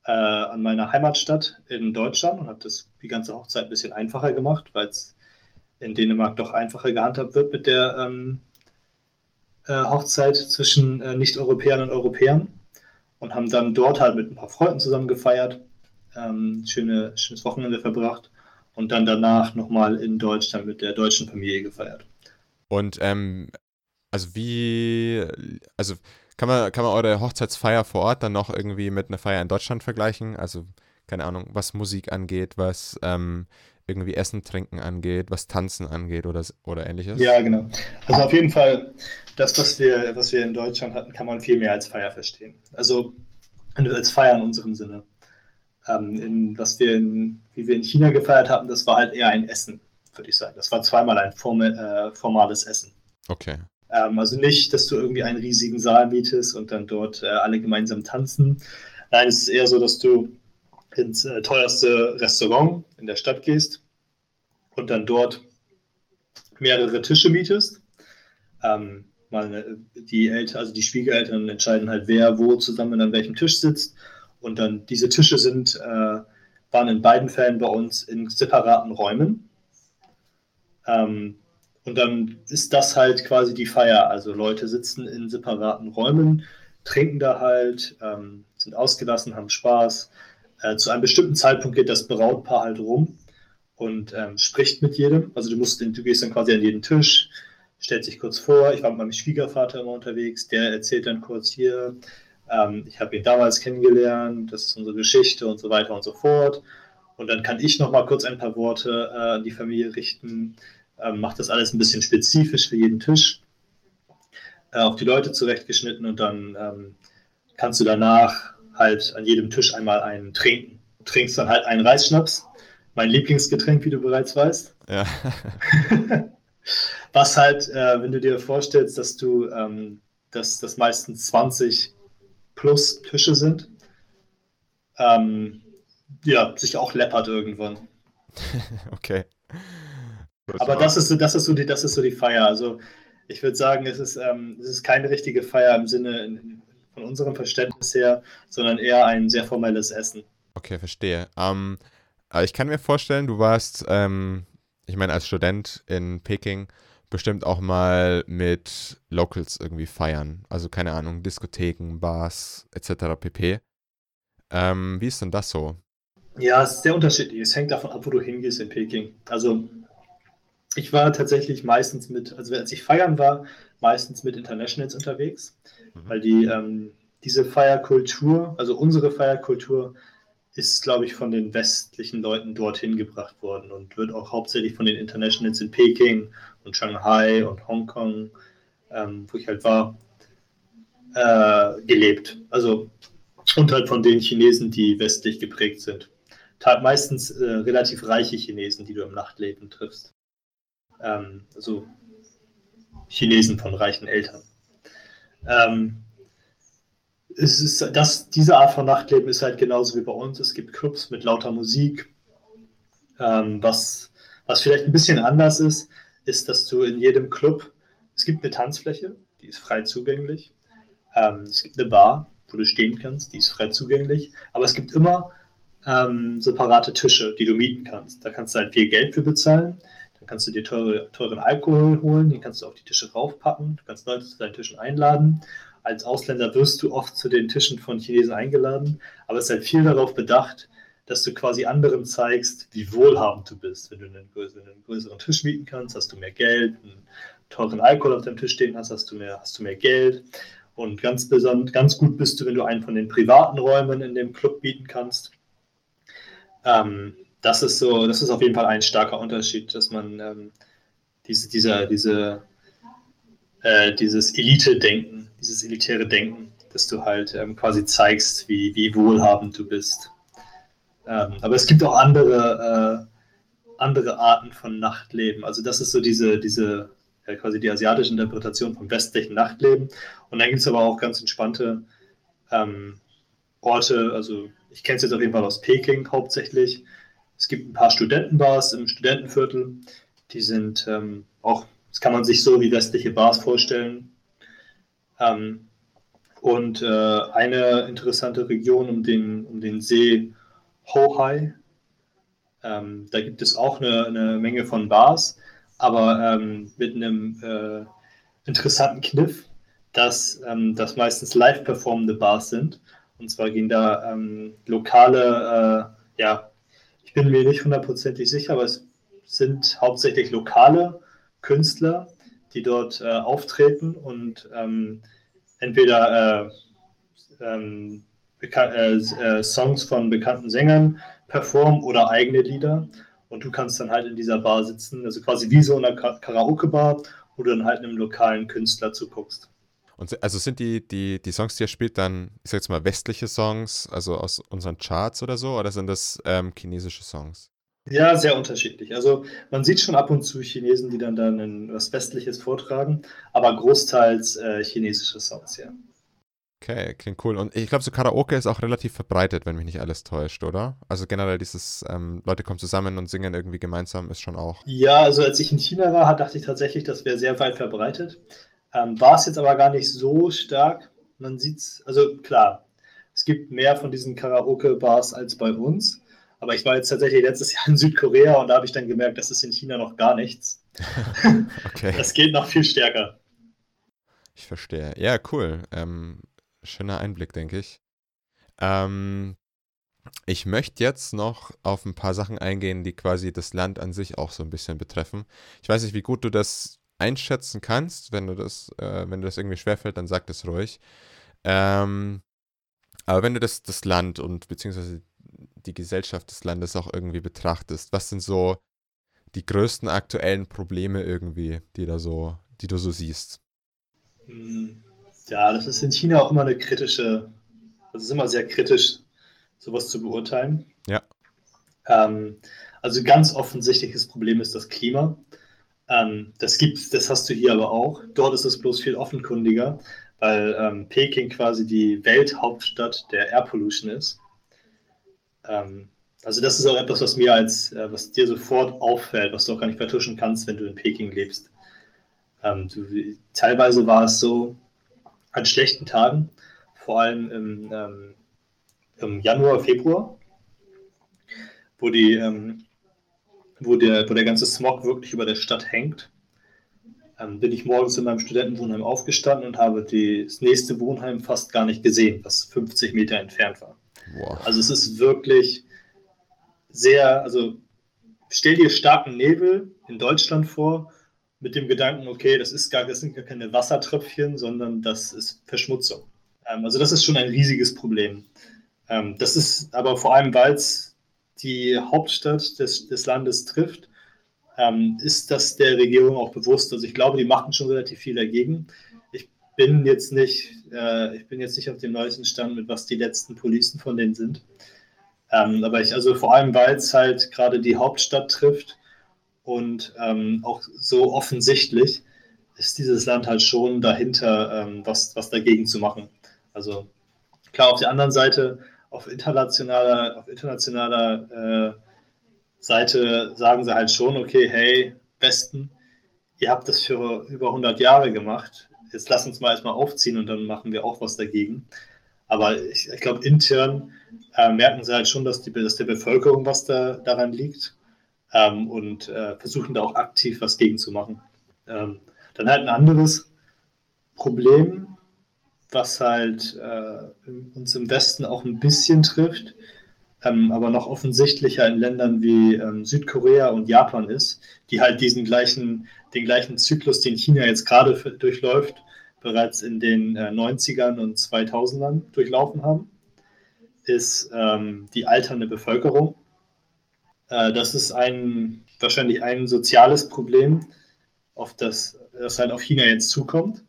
S2: äh, an meiner Heimatstadt in Deutschland und hat das die ganze Hochzeit ein bisschen einfacher gemacht, weil es in Dänemark doch einfacher gehandhabt wird mit der ähm, äh, Hochzeit zwischen äh, Nicht-Europäern und Europäern und haben dann dort halt mit ein paar Freunden zusammen gefeiert, ähm, schöne, schönes Wochenende verbracht und dann danach nochmal in Deutschland mit der deutschen Familie gefeiert.
S1: Und ähm, also wie, also kann man, kann man eure Hochzeitsfeier vor Ort dann noch irgendwie mit einer Feier in Deutschland vergleichen? Also, keine Ahnung, was Musik angeht, was ähm, irgendwie Essen, Trinken angeht, was Tanzen angeht oder, oder ähnliches?
S2: Ja, genau. Also auf jeden Fall, das, was wir, was wir in Deutschland hatten, kann man viel mehr als Feier verstehen. Also als Feier in unserem Sinne. Ähm, in, was wir in, wie wir in China gefeiert hatten, das war halt eher ein Essen, würde ich sagen. Das war zweimal ein form, äh, formales Essen.
S1: Okay.
S2: Ähm, also nicht, dass du irgendwie einen riesigen Saal mietest und dann dort äh, alle gemeinsam tanzen. Nein, es ist eher so, dass du ins äh, teuerste Restaurant in der Stadt gehst und dann dort mehrere Tische mietest. Ähm, äh, die Eltern, also die Schwiegereltern entscheiden halt, wer wo zusammen an welchem Tisch sitzt. Und dann diese Tische sind, äh, waren in beiden Fällen bei uns in separaten Räumen. Ähm, und dann ist das halt quasi die Feier. Also Leute sitzen in separaten Räumen, trinken da halt, ähm, sind ausgelassen, haben Spaß. Äh, zu einem bestimmten Zeitpunkt geht das Brautpaar halt rum und ähm, spricht mit jedem. Also du musst, du gehst dann quasi an jeden Tisch, stellt sich kurz vor. Ich war mit meinem Schwiegervater immer unterwegs, der erzählt dann kurz hier, ähm, ich habe ihn damals kennengelernt, das ist unsere Geschichte und so weiter und so fort. Und dann kann ich noch mal kurz ein paar Worte äh, an die Familie richten, ähm, macht das alles ein bisschen spezifisch für jeden Tisch, äh, auf die Leute zurechtgeschnitten und dann ähm, kannst du danach halt an jedem Tisch einmal einen trinken. Du trinkst dann halt einen Reisschnaps, mein Lieblingsgetränk, wie du bereits weißt.
S1: Ja.
S2: Was halt, äh, wenn du dir vorstellst, dass du, ähm, dass das meistens 20 plus Tische sind, ähm, ja, sich auch läppert irgendwann.
S1: okay.
S2: Aber das ist, so, das, ist so die, das ist so die Feier. Also ich würde sagen, es ist, ähm, es ist keine richtige Feier im Sinne in, von unserem Verständnis her, sondern eher ein sehr formelles Essen.
S1: Okay, verstehe. Ähm, aber ich kann mir vorstellen, du warst, ähm, ich meine, als Student in Peking bestimmt auch mal mit Locals irgendwie feiern. Also keine Ahnung, Diskotheken, Bars etc. pp. Ähm, wie ist denn das so?
S2: Ja, es ist sehr unterschiedlich. Es hängt davon ab, wo du hingehst in Peking. Also ich war tatsächlich meistens mit, also als ich feiern war, meistens mit Internationals unterwegs, mhm. weil die ähm, diese Feierkultur, also unsere Feierkultur, ist, glaube ich, von den westlichen Leuten dorthin gebracht worden und wird auch hauptsächlich von den Internationals in Peking und Shanghai und Hongkong, ähm, wo ich halt war, äh, gelebt. Also und halt von den Chinesen, die westlich geprägt sind. Meistens äh, relativ reiche Chinesen, die du im Nachtleben triffst ähm, also Chinesen von reichen Eltern. Ähm, es ist das, diese Art von Nachtleben ist halt genauso wie bei uns. Es gibt Clubs mit lauter Musik. Ähm, was, was vielleicht ein bisschen anders ist, ist, dass du in jedem Club es gibt eine Tanzfläche, die ist frei zugänglich. Ähm, es gibt eine Bar, wo du stehen kannst, die ist frei zugänglich. Aber es gibt immer ähm, separate Tische, die du mieten kannst. Da kannst du halt viel Geld für bezahlen. Dann kannst du dir teure, teuren Alkohol holen, den kannst du auf die Tische raufpacken. Du kannst Leute zu deinen Tischen einladen. Als Ausländer wirst du oft zu den Tischen von Chinesen eingeladen, aber es ist halt viel darauf bedacht, dass du quasi anderen zeigst, wie wohlhabend du bist. Wenn du einen größeren, einen größeren Tisch mieten kannst, hast du mehr Geld, einen teuren Alkohol auf deinem Tisch stehen hast, hast du mehr, hast du mehr Geld. Und ganz, ganz gut bist du, wenn du einen von den privaten Räumen in dem Club bieten kannst. Ähm, das ist so, das ist auf jeden Fall ein starker Unterschied, dass man ähm, diese, dieser, diese, äh, dieses Elite-Denken, dieses elitäre Denken, dass du halt ähm, quasi zeigst, wie, wie wohlhabend du bist. Ähm, aber es gibt auch andere, äh, andere Arten von Nachtleben. Also das ist so diese, diese ja, quasi die asiatische Interpretation vom westlichen Nachtleben. Und dann gibt es aber auch ganz entspannte ähm, Orte, also ich kenne es jetzt auf jeden Fall aus Peking hauptsächlich. Es gibt ein paar Studentenbars im Studentenviertel, die sind ähm, auch, das kann man sich so wie westliche Bars vorstellen. Ähm, und äh, eine interessante Region um den, um den See Hohai, ähm, da gibt es auch eine, eine Menge von Bars aber ähm, mit einem äh, interessanten Kniff, dass ähm, das meistens live performende Bars sind. Und zwar gehen da ähm, lokale, äh, ja, bin mir nicht hundertprozentig sicher, aber es sind hauptsächlich lokale Künstler, die dort äh, auftreten und ähm, entweder äh, ähm, äh, äh, Songs von bekannten Sängern performen oder eigene Lieder. Und du kannst dann halt in dieser Bar sitzen, also quasi wie so in einer Karaoke-Bar, wo du dann halt einem lokalen Künstler zuguckst.
S1: Und also sind die, die, die Songs, die er spielt, dann, ich sag jetzt mal, westliche Songs, also aus unseren Charts oder so, oder sind das ähm, chinesische Songs?
S2: Ja, sehr unterschiedlich. Also man sieht schon ab und zu Chinesen, die dann dann was Westliches vortragen, aber großteils äh, chinesische Songs, ja.
S1: Okay, klingt cool. Und ich glaube, so Karaoke ist auch relativ verbreitet, wenn mich nicht alles täuscht, oder? Also generell dieses, ähm, Leute kommen zusammen und singen irgendwie gemeinsam, ist schon auch.
S2: Ja, also als ich in China war, dachte ich tatsächlich, das wäre sehr weit verbreitet. Ähm, war es jetzt aber gar nicht so stark. Man sieht es, also klar, es gibt mehr von diesen Karaoke-Bars als bei uns. Aber ich war jetzt tatsächlich letztes Jahr in Südkorea und da habe ich dann gemerkt, das ist in China noch gar nichts. okay. Das geht noch viel stärker.
S1: Ich verstehe. Ja, cool. Ähm, schöner Einblick, denke ich. Ähm, ich möchte jetzt noch auf ein paar Sachen eingehen, die quasi das Land an sich auch so ein bisschen betreffen. Ich weiß nicht, wie gut du das einschätzen kannst. Wenn du das, äh, wenn du das irgendwie schwerfällt, dann sag das ruhig. Ähm, aber wenn du das, das Land und beziehungsweise die Gesellschaft des Landes auch irgendwie betrachtest, was sind so die größten aktuellen Probleme irgendwie, die da so, die du so siehst?
S2: Hm. Ja, das ist in China auch immer eine kritische, also es ist immer sehr kritisch, sowas zu beurteilen.
S1: Ja.
S2: Ähm, also ganz offensichtliches Problem ist das Klima. Ähm, das gibt's, das hast du hier aber auch. Dort ist es bloß viel offenkundiger, weil ähm, Peking quasi die Welthauptstadt der Air Pollution ist. Ähm, also das ist auch etwas, was mir als, äh, was dir sofort auffällt, was du auch gar nicht vertuschen kannst, wenn du in Peking lebst. Ähm, du, teilweise war es so, an schlechten Tagen, vor allem im, ähm, im Januar, Februar, wo, die, ähm, wo, der, wo der ganze Smog wirklich über der Stadt hängt, ähm, bin ich morgens in meinem Studentenwohnheim aufgestanden und habe die, das nächste Wohnheim fast gar nicht gesehen, was 50 Meter entfernt war. Wow. Also es ist wirklich sehr, also stell dir starken Nebel in Deutschland vor mit dem Gedanken, okay, das ist gar, das sind gar keine Wassertröpfchen, sondern das ist Verschmutzung. Ähm, also das ist schon ein riesiges Problem. Ähm, das ist aber vor allem, weil es die Hauptstadt des, des Landes trifft, ähm, ist das der Regierung auch bewusst. Also ich glaube, die machen schon relativ viel dagegen. Ich bin jetzt nicht, äh, ich bin jetzt nicht auf dem neuesten Stand, mit was die letzten Policen von denen sind. Ähm, aber ich, also vor allem, weil es halt gerade die Hauptstadt trifft, und ähm, auch so offensichtlich ist dieses Land halt schon dahinter, ähm, was, was dagegen zu machen. Also klar, auf der anderen Seite, auf internationaler, auf internationaler äh, Seite sagen sie halt schon, okay, hey, Westen, ihr habt das für über 100 Jahre gemacht, jetzt lass uns mal erstmal aufziehen und dann machen wir auch was dagegen. Aber ich, ich glaube, intern äh, merken sie halt schon, dass, die, dass der Bevölkerung was da, daran liegt ähm, und äh, versuchen da auch aktiv was gegen zu machen. Ähm, dann halt ein anderes Problem, was halt äh, uns im Westen auch ein bisschen trifft, ähm, aber noch offensichtlicher in Ländern wie ähm, Südkorea und Japan ist, die halt diesen gleichen, den gleichen Zyklus, den China jetzt gerade durchläuft, bereits in den äh, 90ern und 2000ern durchlaufen haben, ist ähm, die alternde Bevölkerung. Äh, das ist ein, wahrscheinlich ein soziales Problem, auf das, das halt auf China jetzt zukommt.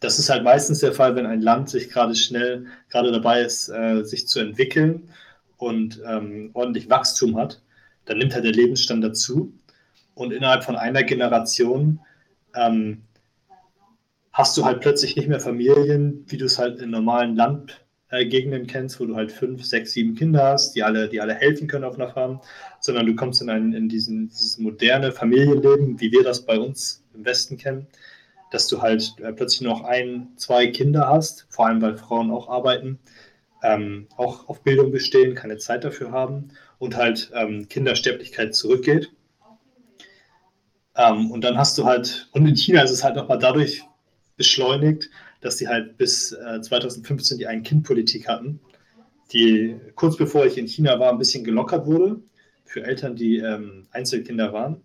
S2: Das ist halt meistens der Fall, wenn ein Land sich gerade schnell, gerade dabei ist, äh, sich zu entwickeln und ähm, ordentlich Wachstum hat, dann nimmt halt der Lebensstandard zu. Und innerhalb von einer Generation ähm, hast du halt plötzlich nicht mehr Familien, wie du es halt in normalen Landgegenden äh, kennst, wo du halt fünf, sechs, sieben Kinder hast, die alle, die alle helfen können auf einer Farm, sondern du kommst in, ein, in diesen, dieses moderne Familienleben, wie wir das bei uns im Westen kennen, dass du halt äh, plötzlich noch ein, zwei Kinder hast, vor allem weil Frauen auch arbeiten, ähm, auch auf Bildung bestehen, keine Zeit dafür haben und halt ähm, Kindersterblichkeit zurückgeht. Ähm, und dann hast du halt, und in China ist es halt nochmal dadurch beschleunigt, dass sie halt bis äh, 2015 die Ein-Kind-Politik hatten, die kurz bevor ich in China war, ein bisschen gelockert wurde für Eltern, die ähm, Einzelkinder waren.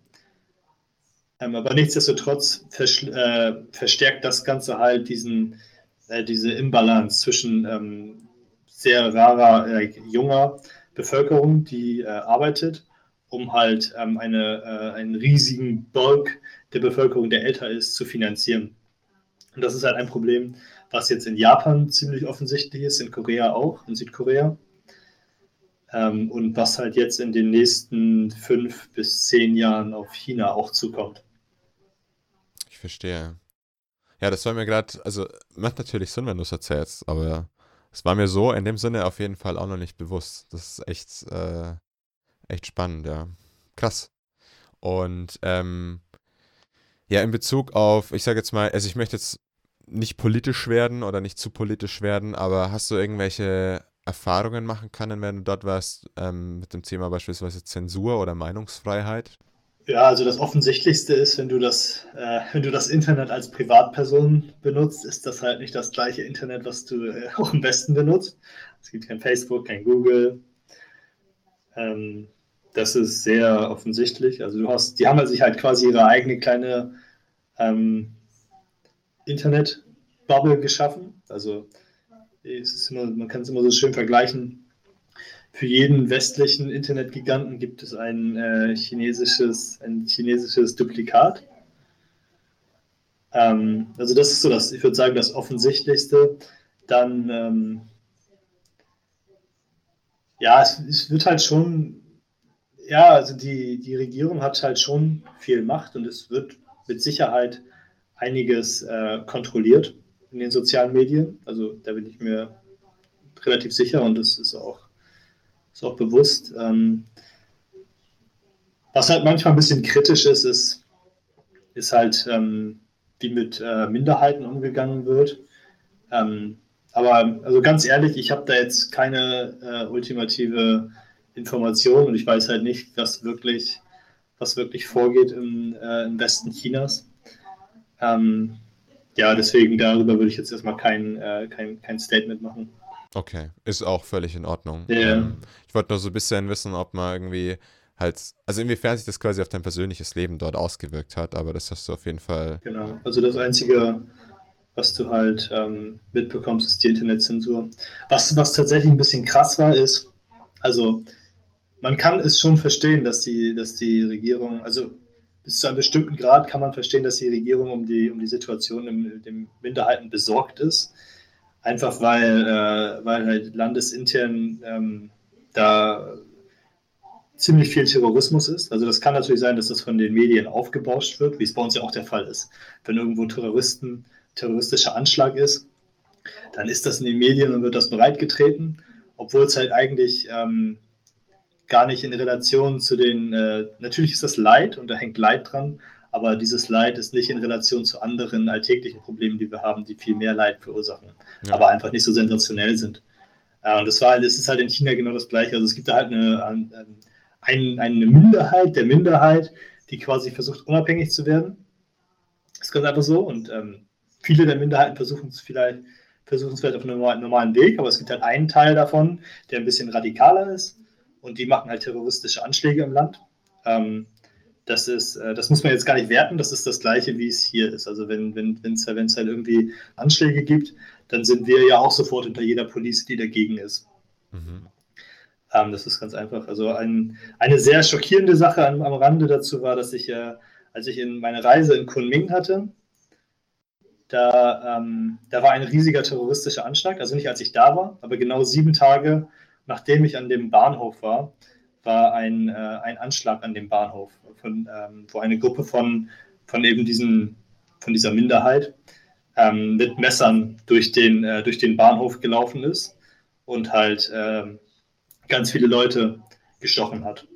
S2: Ähm, aber nichtsdestotrotz äh, verstärkt das Ganze halt diesen, äh, diese Imbalance zwischen ähm, sehr rarer äh, junger Bevölkerung, die arbeitet, um halt ähm, eine, einen riesigen Bulk der Bevölkerung, der älter ist, zu finanzieren. Und das ist halt ein Problem, was jetzt in Japan ziemlich offensichtlich ist, in Korea auch, in Südkorea. Und was halt jetzt in den nächsten fünf bis zehn Jahren auf China auch zukommt.
S1: Verstehe. Ja, das war mir gerade, also macht natürlich Sinn, wenn du es erzählst, aber es war mir so in dem Sinne auf jeden Fall auch noch nicht bewusst. Das ist echt, äh, echt spannend, ja. Krass. Und ähm, ja, in Bezug auf, ich sage jetzt mal, also ich möchte jetzt nicht politisch werden oder nicht zu politisch werden, aber hast du irgendwelche Erfahrungen machen können, wenn du dort warst, ähm, mit dem Thema beispielsweise Zensur oder Meinungsfreiheit?
S2: Ja, also das Offensichtlichste ist, wenn du das, äh, wenn du das Internet als Privatperson benutzt, ist das halt nicht das gleiche Internet, was du äh, auch im Westen benutzt. Es gibt kein Facebook, kein Google. Ähm, das ist sehr offensichtlich. Also du hast, die haben sich halt quasi ihre eigene kleine ähm, Internet-Bubble geschaffen. Also immer, man kann es immer so schön vergleichen. Für jeden westlichen Internetgiganten gibt es ein äh, chinesisches, ein chinesisches Duplikat. Ähm, also das ist so das, ich würde sagen, das Offensichtlichste. Dann ähm, ja, es, es, wird halt schon, ja, also die, die Regierung hat halt schon viel Macht und es wird mit Sicherheit einiges äh, kontrolliert in den sozialen Medien. Also da bin ich mir relativ sicher und das ist auch, ist auch bewusst. Ähm, was halt manchmal ein bisschen kritisch ist, ist, ist halt, ähm, wie mit äh, Minderheiten umgegangen wird. Ähm, aber also ganz ehrlich, ich habe da jetzt keine äh, ultimative Information und ich weiß halt nicht, was wirklich, was wirklich vorgeht im, äh, im Westen Chinas. Ähm, ja, deswegen darüber würde ich jetzt erstmal kein, äh, kein, kein Statement machen.
S1: Okay, ist auch völlig in Ordnung.
S2: Yeah. Ähm,
S1: ich wollte nur so ein bisschen wissen, ob man irgendwie halt, also inwiefern sich das quasi auf dein persönliches Leben dort ausgewirkt hat, aber das hast du auf jeden Fall.
S2: Genau, also das Einzige, was du halt ähm, mitbekommst, ist die Internetzensur. Was, was tatsächlich ein bisschen krass war, ist, also man kann es schon verstehen, dass die, dass die Regierung, also bis zu einem bestimmten Grad kann man verstehen, dass die Regierung um die, um die Situation in den Minderheiten besorgt ist. Einfach weil, äh, weil halt landesintern ähm, da ziemlich viel Terrorismus ist. Also das kann natürlich sein, dass das von den Medien aufgebauscht wird, wie es bei uns ja auch der Fall ist. Wenn irgendwo Terroristen, terroristischer Anschlag ist, dann ist das in den Medien und wird das bereitgetreten, obwohl es halt eigentlich ähm, gar nicht in Relation zu den, äh, natürlich ist das Leid und da hängt Leid dran, aber dieses Leid ist nicht in Relation zu anderen alltäglichen Problemen, die wir haben, die viel mehr Leid verursachen, ja. aber einfach nicht so sensationell sind. Äh, und das war, das ist halt in China genau das Gleiche. Also es gibt da halt eine, eine, eine Minderheit der Minderheit, die quasi versucht, unabhängig zu werden. Das ist ganz einfach so. Und ähm, viele der Minderheiten versuchen es vielleicht, versuchen es vielleicht auf einem normalen Weg, aber es gibt halt einen Teil davon, der ein bisschen radikaler ist und die machen halt terroristische Anschläge im Land. Ähm, das ist, äh, das muss man jetzt gar nicht werten, das ist das Gleiche, wie es hier ist. Also wenn wenn es wenn halt irgendwie Anschläge gibt, dann sind wir ja auch sofort hinter jeder Police, die dagegen ist. Mhm. Ähm, das ist ganz einfach. Also ein, eine sehr schockierende Sache am, am Rande dazu war, dass ich ja, äh, als ich in meine Reise in Kunming hatte, da, ähm, da war ein riesiger terroristischer Anschlag, also nicht als ich da war, aber genau sieben Tage nachdem ich an dem Bahnhof war, war ein, äh, ein Anschlag an dem Bahnhof, von, ähm, wo eine Gruppe von, von eben diesen, von dieser Minderheit ähm, mit Messern durch den, äh, durch den Bahnhof gelaufen ist und halt äh, ganz viele Leute gestochen hat.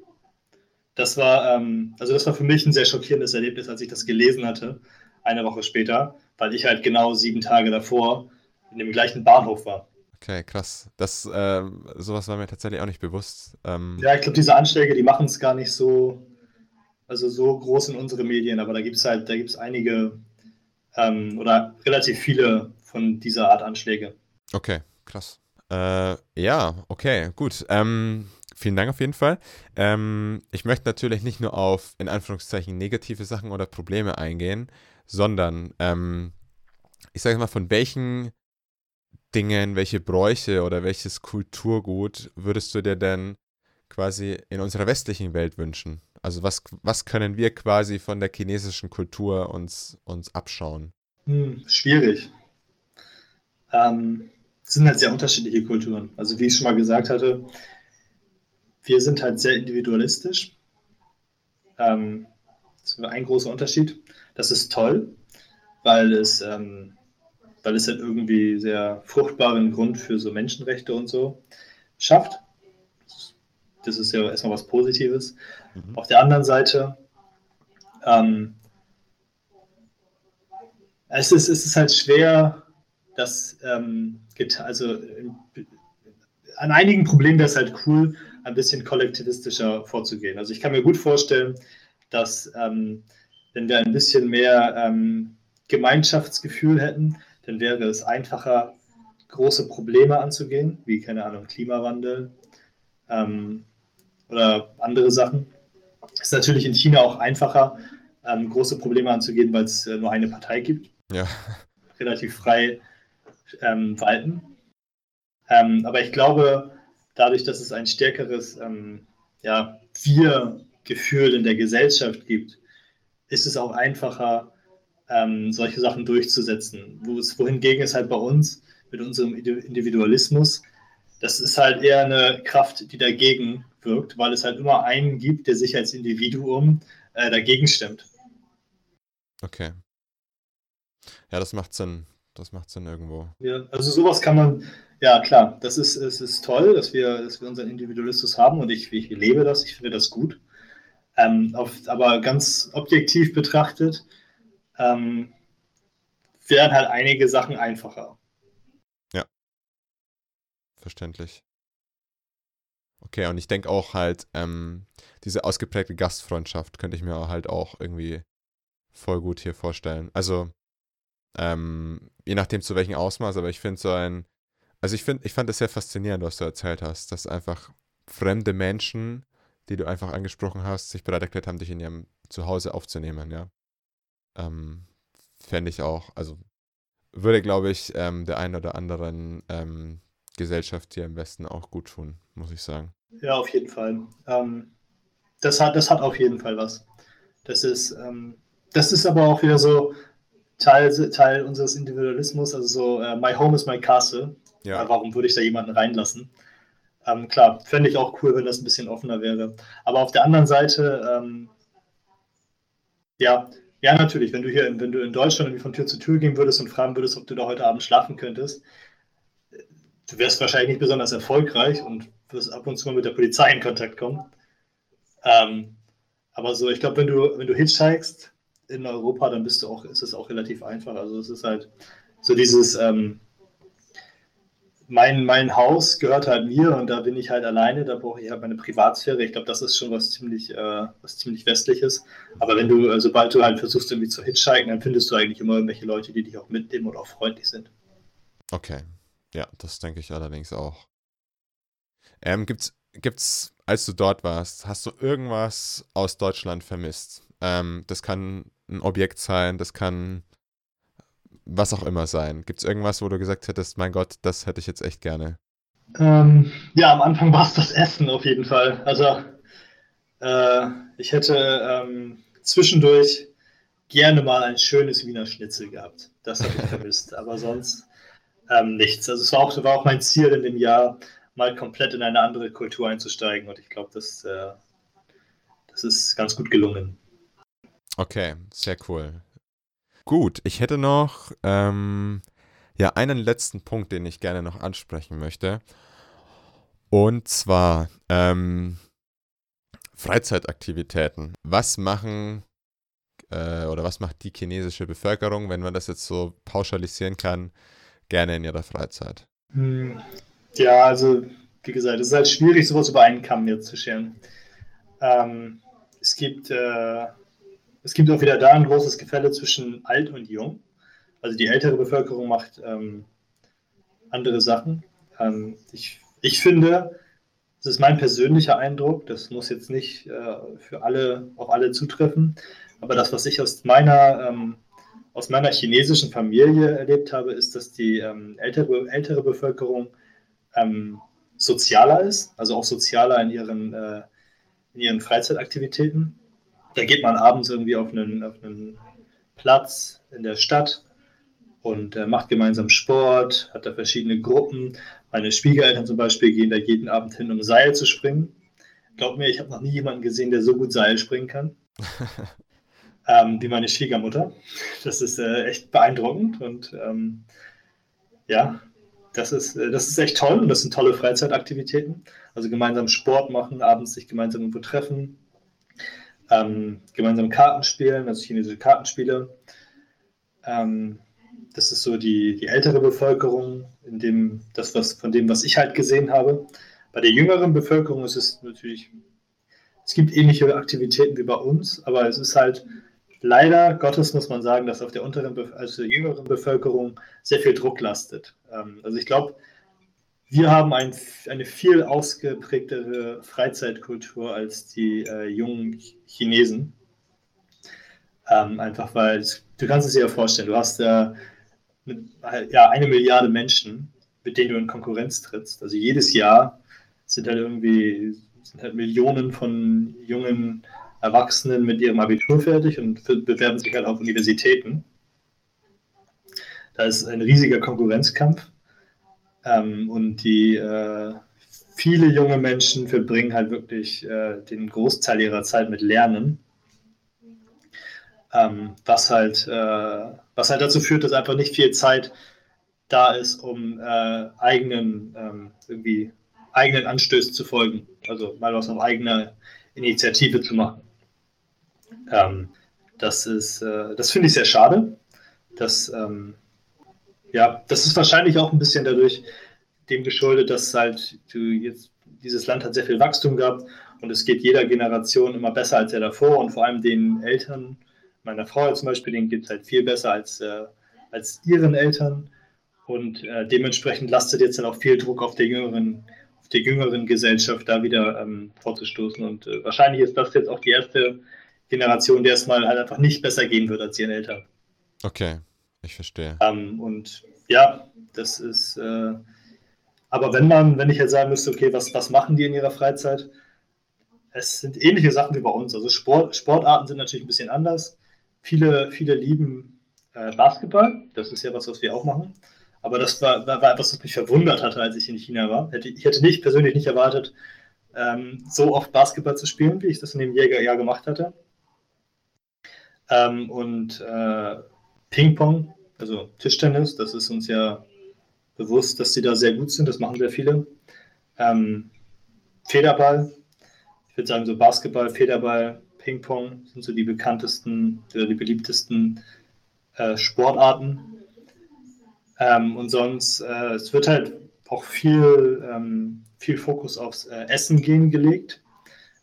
S2: Das war, ähm, also das war für mich ein sehr schockierendes Erlebnis, als ich das gelesen hatte, eine Woche später, weil ich halt genau sieben Tage davor in dem gleichen Bahnhof war.
S1: Okay, krass. Das, äh, sowas war mir tatsächlich auch nicht bewusst.
S2: Ähm, ja, ich glaube, diese Anschläge, die machen es gar nicht so, also so groß in unsere Medien, aber da gibt es halt, da gibt es einige ähm, oder relativ viele von dieser Art Anschläge.
S1: Okay, krass. Äh, ja, okay, gut. Ähm, vielen Dank auf jeden Fall. Ähm, ich möchte natürlich nicht nur auf, in Anführungszeichen, negative Sachen oder Probleme eingehen, sondern ähm, ich sage mal, von welchen Dingen, welche Bräuche oder welches Kulturgut würdest du dir denn quasi in unserer westlichen Welt wünschen? Also was, was können wir quasi von der chinesischen Kultur uns, uns abschauen?
S2: Hm, schwierig. Ähm, es sind halt sehr unterschiedliche Kulturen. Also wie ich schon mal gesagt hatte, wir sind halt sehr individualistisch. Ähm, das ist ein großer Unterschied. Das ist toll, weil es, ähm, weil es halt irgendwie sehr fruchtbaren Grund für so Menschenrechte und so schafft. Das ist ja erstmal was Positives. Mhm. Auf der anderen Seite, ähm, es, ist, es ist halt schwer, das ähm, also an einigen Problemen wäre es halt cool, ein bisschen kollektivistischer vorzugehen. Also ich kann mir gut vorstellen, dass ähm, wenn wir ein bisschen mehr ähm, Gemeinschaftsgefühl hätten, dann wäre es einfacher, große Probleme anzugehen, wie, keine Ahnung, Klimawandel ähm, oder andere Sachen. Es ist natürlich in China auch einfacher, ähm, große Probleme anzugehen, weil es äh, nur eine Partei gibt.
S1: Ja.
S2: Relativ frei ähm, walten. Ähm, aber ich glaube, dadurch, dass es ein stärkeres ähm, ja, Wir-Gefühl in der Gesellschaft gibt, ist es auch einfacher, ähm, solche Sachen durchzusetzen. Wohingegen es halt bei uns mit unserem Individualismus, das ist halt eher eine Kraft, die dagegen wirkt, weil es halt immer einen gibt, der sich als Individuum äh, dagegen stimmt.
S1: Okay. Ja, das macht Sinn. Das macht Sinn irgendwo.
S2: Ja, also sowas kann man, ja klar, das ist, es ist toll, dass wir, dass wir unseren Individualismus haben und ich, ich lebe das, ich finde das gut. Ähm, auf, aber ganz objektiv betrachtet ähm, werden halt einige Sachen einfacher.
S1: Ja. Verständlich. Okay, und ich denke auch halt, ähm, diese ausgeprägte Gastfreundschaft könnte ich mir halt auch irgendwie voll gut hier vorstellen. Also, ähm, je nachdem zu welchem Ausmaß, aber ich finde so ein, also ich finde, ich fand es sehr faszinierend, was du erzählt hast, dass einfach fremde Menschen, die du einfach angesprochen hast, sich bereit erklärt haben, dich in ihrem Zuhause aufzunehmen, ja. Ähm, Fände ich auch, also würde, glaube ich, ähm, der einen oder anderen ähm, Gesellschaft hier im Westen auch gut tun, muss ich sagen.
S2: Ja, auf jeden Fall. Ähm, das, hat, das hat auf jeden Fall was. Das ist, ähm, das ist aber auch wieder so Teil, Teil unseres Individualismus, also so uh, My Home is my Castle. Ja. Äh, warum würde ich da jemanden reinlassen? Ähm, klar, fände ich auch cool, wenn das ein bisschen offener wäre. Aber auf der anderen Seite, ähm, ja, ja, natürlich. Wenn du hier, wenn du in Deutschland irgendwie von Tür zu Tür gehen würdest und fragen würdest, ob du da heute Abend schlafen könntest, du wärst wahrscheinlich nicht besonders erfolgreich und wirst ab und zu mal mit der Polizei in Kontakt kommen. Ähm, aber so, ich glaube, wenn du, wenn du hitchhikest in Europa, dann bist du auch, ist es auch relativ einfach. Also es ist halt so dieses, ähm, mein, mein Haus gehört halt mir und da bin ich halt alleine, da brauche ich halt meine Privatsphäre. Ich glaube, das ist schon was ziemlich, äh, was ziemlich Westliches. Aber wenn du, äh, sobald du halt versuchst, irgendwie zu hitchhiken, dann findest du eigentlich immer irgendwelche Leute, die dich auch mitnehmen oder auch freundlich sind.
S1: Okay. Ja, das denke ich allerdings auch. Ähm, gibt's, gibt's, als du dort warst, hast du irgendwas aus Deutschland vermisst? Ähm, das kann ein Objekt sein, das kann was auch immer sein. Gibt es irgendwas, wo du gesagt hättest, mein Gott, das hätte ich jetzt echt gerne?
S2: Ähm, ja, am Anfang war es das Essen auf jeden Fall. Also äh, ich hätte ähm, zwischendurch gerne mal ein schönes Wiener Schnitzel gehabt. Das habe ich vermisst. Aber sonst ähm, nichts. Also es war auch, war auch mein Ziel in dem Jahr, mal komplett in eine andere Kultur einzusteigen. Und ich glaube, das, äh, das ist ganz gut gelungen.
S1: Okay, sehr cool. Gut, ich hätte noch ähm, ja einen letzten Punkt, den ich gerne noch ansprechen möchte. Und zwar ähm, Freizeitaktivitäten. Was machen äh, oder was macht die chinesische Bevölkerung, wenn man das jetzt so pauschalisieren kann, gerne in ihrer Freizeit?
S2: Hm, ja, also wie gesagt, es ist halt schwierig, sowas über einen Kamm zu scheren. Ähm, es gibt äh, es gibt auch wieder da ein großes Gefälle zwischen alt und jung. Also die ältere Bevölkerung macht ähm, andere Sachen. Ähm, ich, ich finde, das ist mein persönlicher Eindruck, das muss jetzt nicht äh, für alle, auf alle zutreffen, aber das, was ich aus meiner, ähm, aus meiner chinesischen Familie erlebt habe, ist, dass die ähm, ältere, ältere Bevölkerung ähm, sozialer ist, also auch sozialer in ihren, äh, in ihren Freizeitaktivitäten da geht man abends irgendwie auf einen, auf einen Platz in der Stadt und äh, macht gemeinsam Sport, hat da verschiedene Gruppen. Meine Schwiegereltern zum Beispiel gehen da jeden Abend hin, um Seil zu springen. Glaub mir, ich habe noch nie jemanden gesehen, der so gut Seil springen kann. ähm, wie meine Schwiegermutter. Das ist äh, echt beeindruckend und ähm, ja, das ist, äh, das ist echt toll und das sind tolle Freizeitaktivitäten. Also gemeinsam Sport machen, abends sich gemeinsam irgendwo treffen, ähm, gemeinsam Karten spielen, also chinesische Kartenspiele. Ähm, das ist so die, die ältere Bevölkerung, in dem, das, was, von dem, was ich halt gesehen habe. Bei der jüngeren Bevölkerung ist es natürlich, es gibt ähnliche Aktivitäten wie bei uns, aber es ist halt leider Gottes, muss man sagen, dass auf der unteren, also der jüngeren Bevölkerung sehr viel Druck lastet. Ähm, also ich glaube, wir haben ein, eine viel ausgeprägtere Freizeitkultur als die äh, jungen Chinesen. Ähm, einfach weil, du kannst es dir ja vorstellen, du hast ja, mit, ja eine Milliarde Menschen, mit denen du in Konkurrenz trittst. Also jedes Jahr sind halt irgendwie sind halt Millionen von jungen Erwachsenen mit ihrem Abitur fertig und bewerben sich halt auf Universitäten. Da ist ein riesiger Konkurrenzkampf ähm, und die äh, viele junge Menschen verbringen halt wirklich äh, den Großteil ihrer Zeit mit Lernen. Ähm, was, halt, äh, was halt dazu führt, dass einfach nicht viel Zeit da ist, um äh, eigenen, ähm, irgendwie eigenen Anstößen zu folgen. Also mal was auf eigene Initiative zu machen. Ähm, das ist, äh, das finde ich sehr schade. Das, ähm, ja, das ist wahrscheinlich auch ein bisschen dadurch dem geschuldet, dass halt jetzt dieses Land hat sehr viel Wachstum gehabt und es geht jeder Generation immer besser als der davor und vor allem den Eltern meiner Frau zum Beispiel, denen geht es halt viel besser als, äh, als ihren Eltern und äh, dementsprechend lastet jetzt dann auch viel Druck auf der jüngeren, auf der jüngeren Gesellschaft da wieder ähm, vorzustoßen und äh, wahrscheinlich ist das jetzt auch die erste Generation, der es mal halt einfach nicht besser gehen wird als ihren Eltern.
S1: Okay, ich verstehe.
S2: Ähm, und ja, das ist, äh, aber wenn man, wenn ich jetzt sagen müsste, okay, was, was machen die in ihrer Freizeit? Es sind ähnliche Sachen wie bei uns. Also Sport, Sportarten sind natürlich ein bisschen anders. Viele, viele lieben äh, Basketball. Das ist ja was, was wir auch machen. Aber das war, war, war, etwas, was mich verwundert hatte, als ich in China war. Ich hätte nicht persönlich nicht erwartet, ähm, so oft Basketball zu spielen, wie ich das in dem Jahr gemacht hatte. Ähm, und äh, Ping-Pong also Tischtennis, das ist uns ja bewusst, dass sie da sehr gut sind, das machen sehr viele. Ähm, Federball, ich würde sagen so Basketball, Federball, Ping-Pong sind so die bekanntesten oder die beliebtesten äh, Sportarten. Ähm, und sonst, äh, es wird halt auch viel, ähm, viel Fokus aufs äh, Essen gehen gelegt.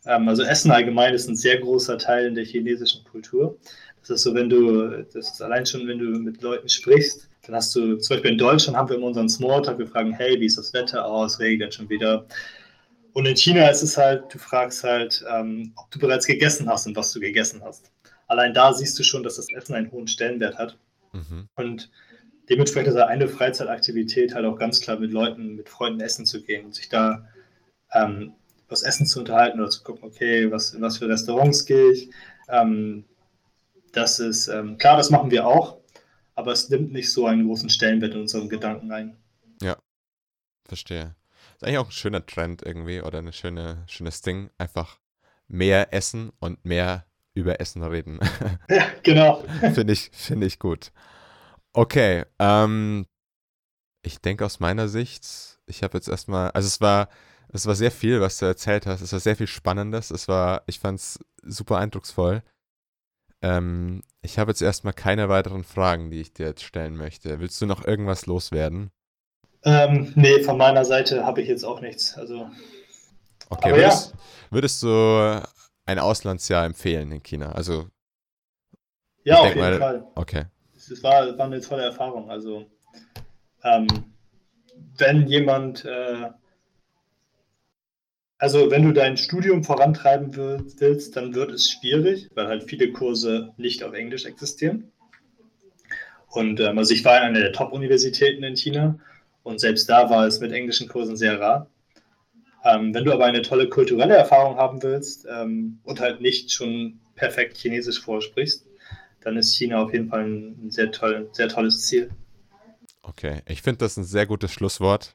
S2: Ähm, also Essen allgemein ist ein sehr großer Teil in der chinesischen Kultur. Das ist so, wenn du, das ist allein schon, wenn du mit Leuten sprichst, dann hast du, zum Beispiel in Deutschland haben wir immer unseren Smalltalk, wir fragen, hey, wie ist das Wetter aus, regnet schon wieder. Und in China ist es halt, du fragst halt, ähm, ob du bereits gegessen hast und was du gegessen hast. Allein da siehst du schon, dass das Essen einen hohen Stellenwert hat. Mhm. Und dementsprechend ist eine Freizeitaktivität halt auch ganz klar mit Leuten, mit Freunden essen zu gehen und sich da ähm, was Essen zu unterhalten oder zu gucken, okay, was, in was für Restaurants gehe ich. Ähm, das ist ähm, klar, das machen wir auch, aber es nimmt nicht so einen großen Stellenwert in unseren Gedanken ein.
S1: Ja, verstehe. Ist eigentlich auch ein schöner Trend irgendwie oder ein schöne, schönes Ding. Einfach mehr essen und mehr über Essen reden.
S2: Ja, genau.
S1: Finde ich, find ich gut. Okay, ähm, ich denke aus meiner Sicht, ich habe jetzt erstmal, also es war, es war sehr viel, was du erzählt hast. Es war sehr viel Spannendes. Es war, ich fand es super eindrucksvoll. Ähm, ich habe jetzt erstmal keine weiteren Fragen, die ich dir jetzt stellen möchte. Willst du noch irgendwas loswerden?
S2: Ähm, nee, von meiner Seite habe ich jetzt auch nichts. Also.
S1: Okay, würdest, ja. würdest du ein Auslandsjahr empfehlen in China? Also.
S2: Ja, auf jeden mal, Fall.
S1: Okay.
S2: Es war, war eine tolle Erfahrung. Also, ähm, wenn jemand, äh, also wenn du dein Studium vorantreiben willst, dann wird es schwierig, weil halt viele Kurse nicht auf Englisch existieren. Und ähm, also ich war in einer der Top-Universitäten in China und selbst da war es mit englischen Kursen sehr rar. Ähm, wenn du aber eine tolle kulturelle Erfahrung haben willst ähm, und halt nicht schon perfekt Chinesisch vorsprichst, dann ist China auf jeden Fall ein sehr, toll, sehr tolles Ziel.
S1: Okay, ich finde das ein sehr gutes Schlusswort.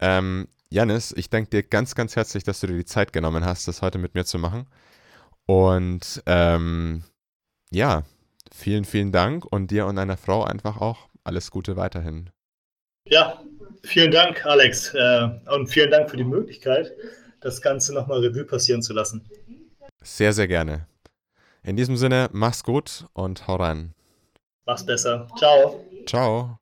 S1: Ähm, Janis, ich danke dir ganz, ganz herzlich, dass du dir die Zeit genommen hast, das heute mit mir zu machen. Und ähm, ja, vielen, vielen Dank und dir und deiner Frau einfach auch alles Gute weiterhin.
S2: Ja, vielen Dank, Alex. Äh, und vielen Dank für die Möglichkeit, das Ganze nochmal Revue passieren zu lassen.
S1: Sehr, sehr gerne. In diesem Sinne, mach's gut und hau rein.
S2: Mach's besser. Ciao.
S1: Ciao.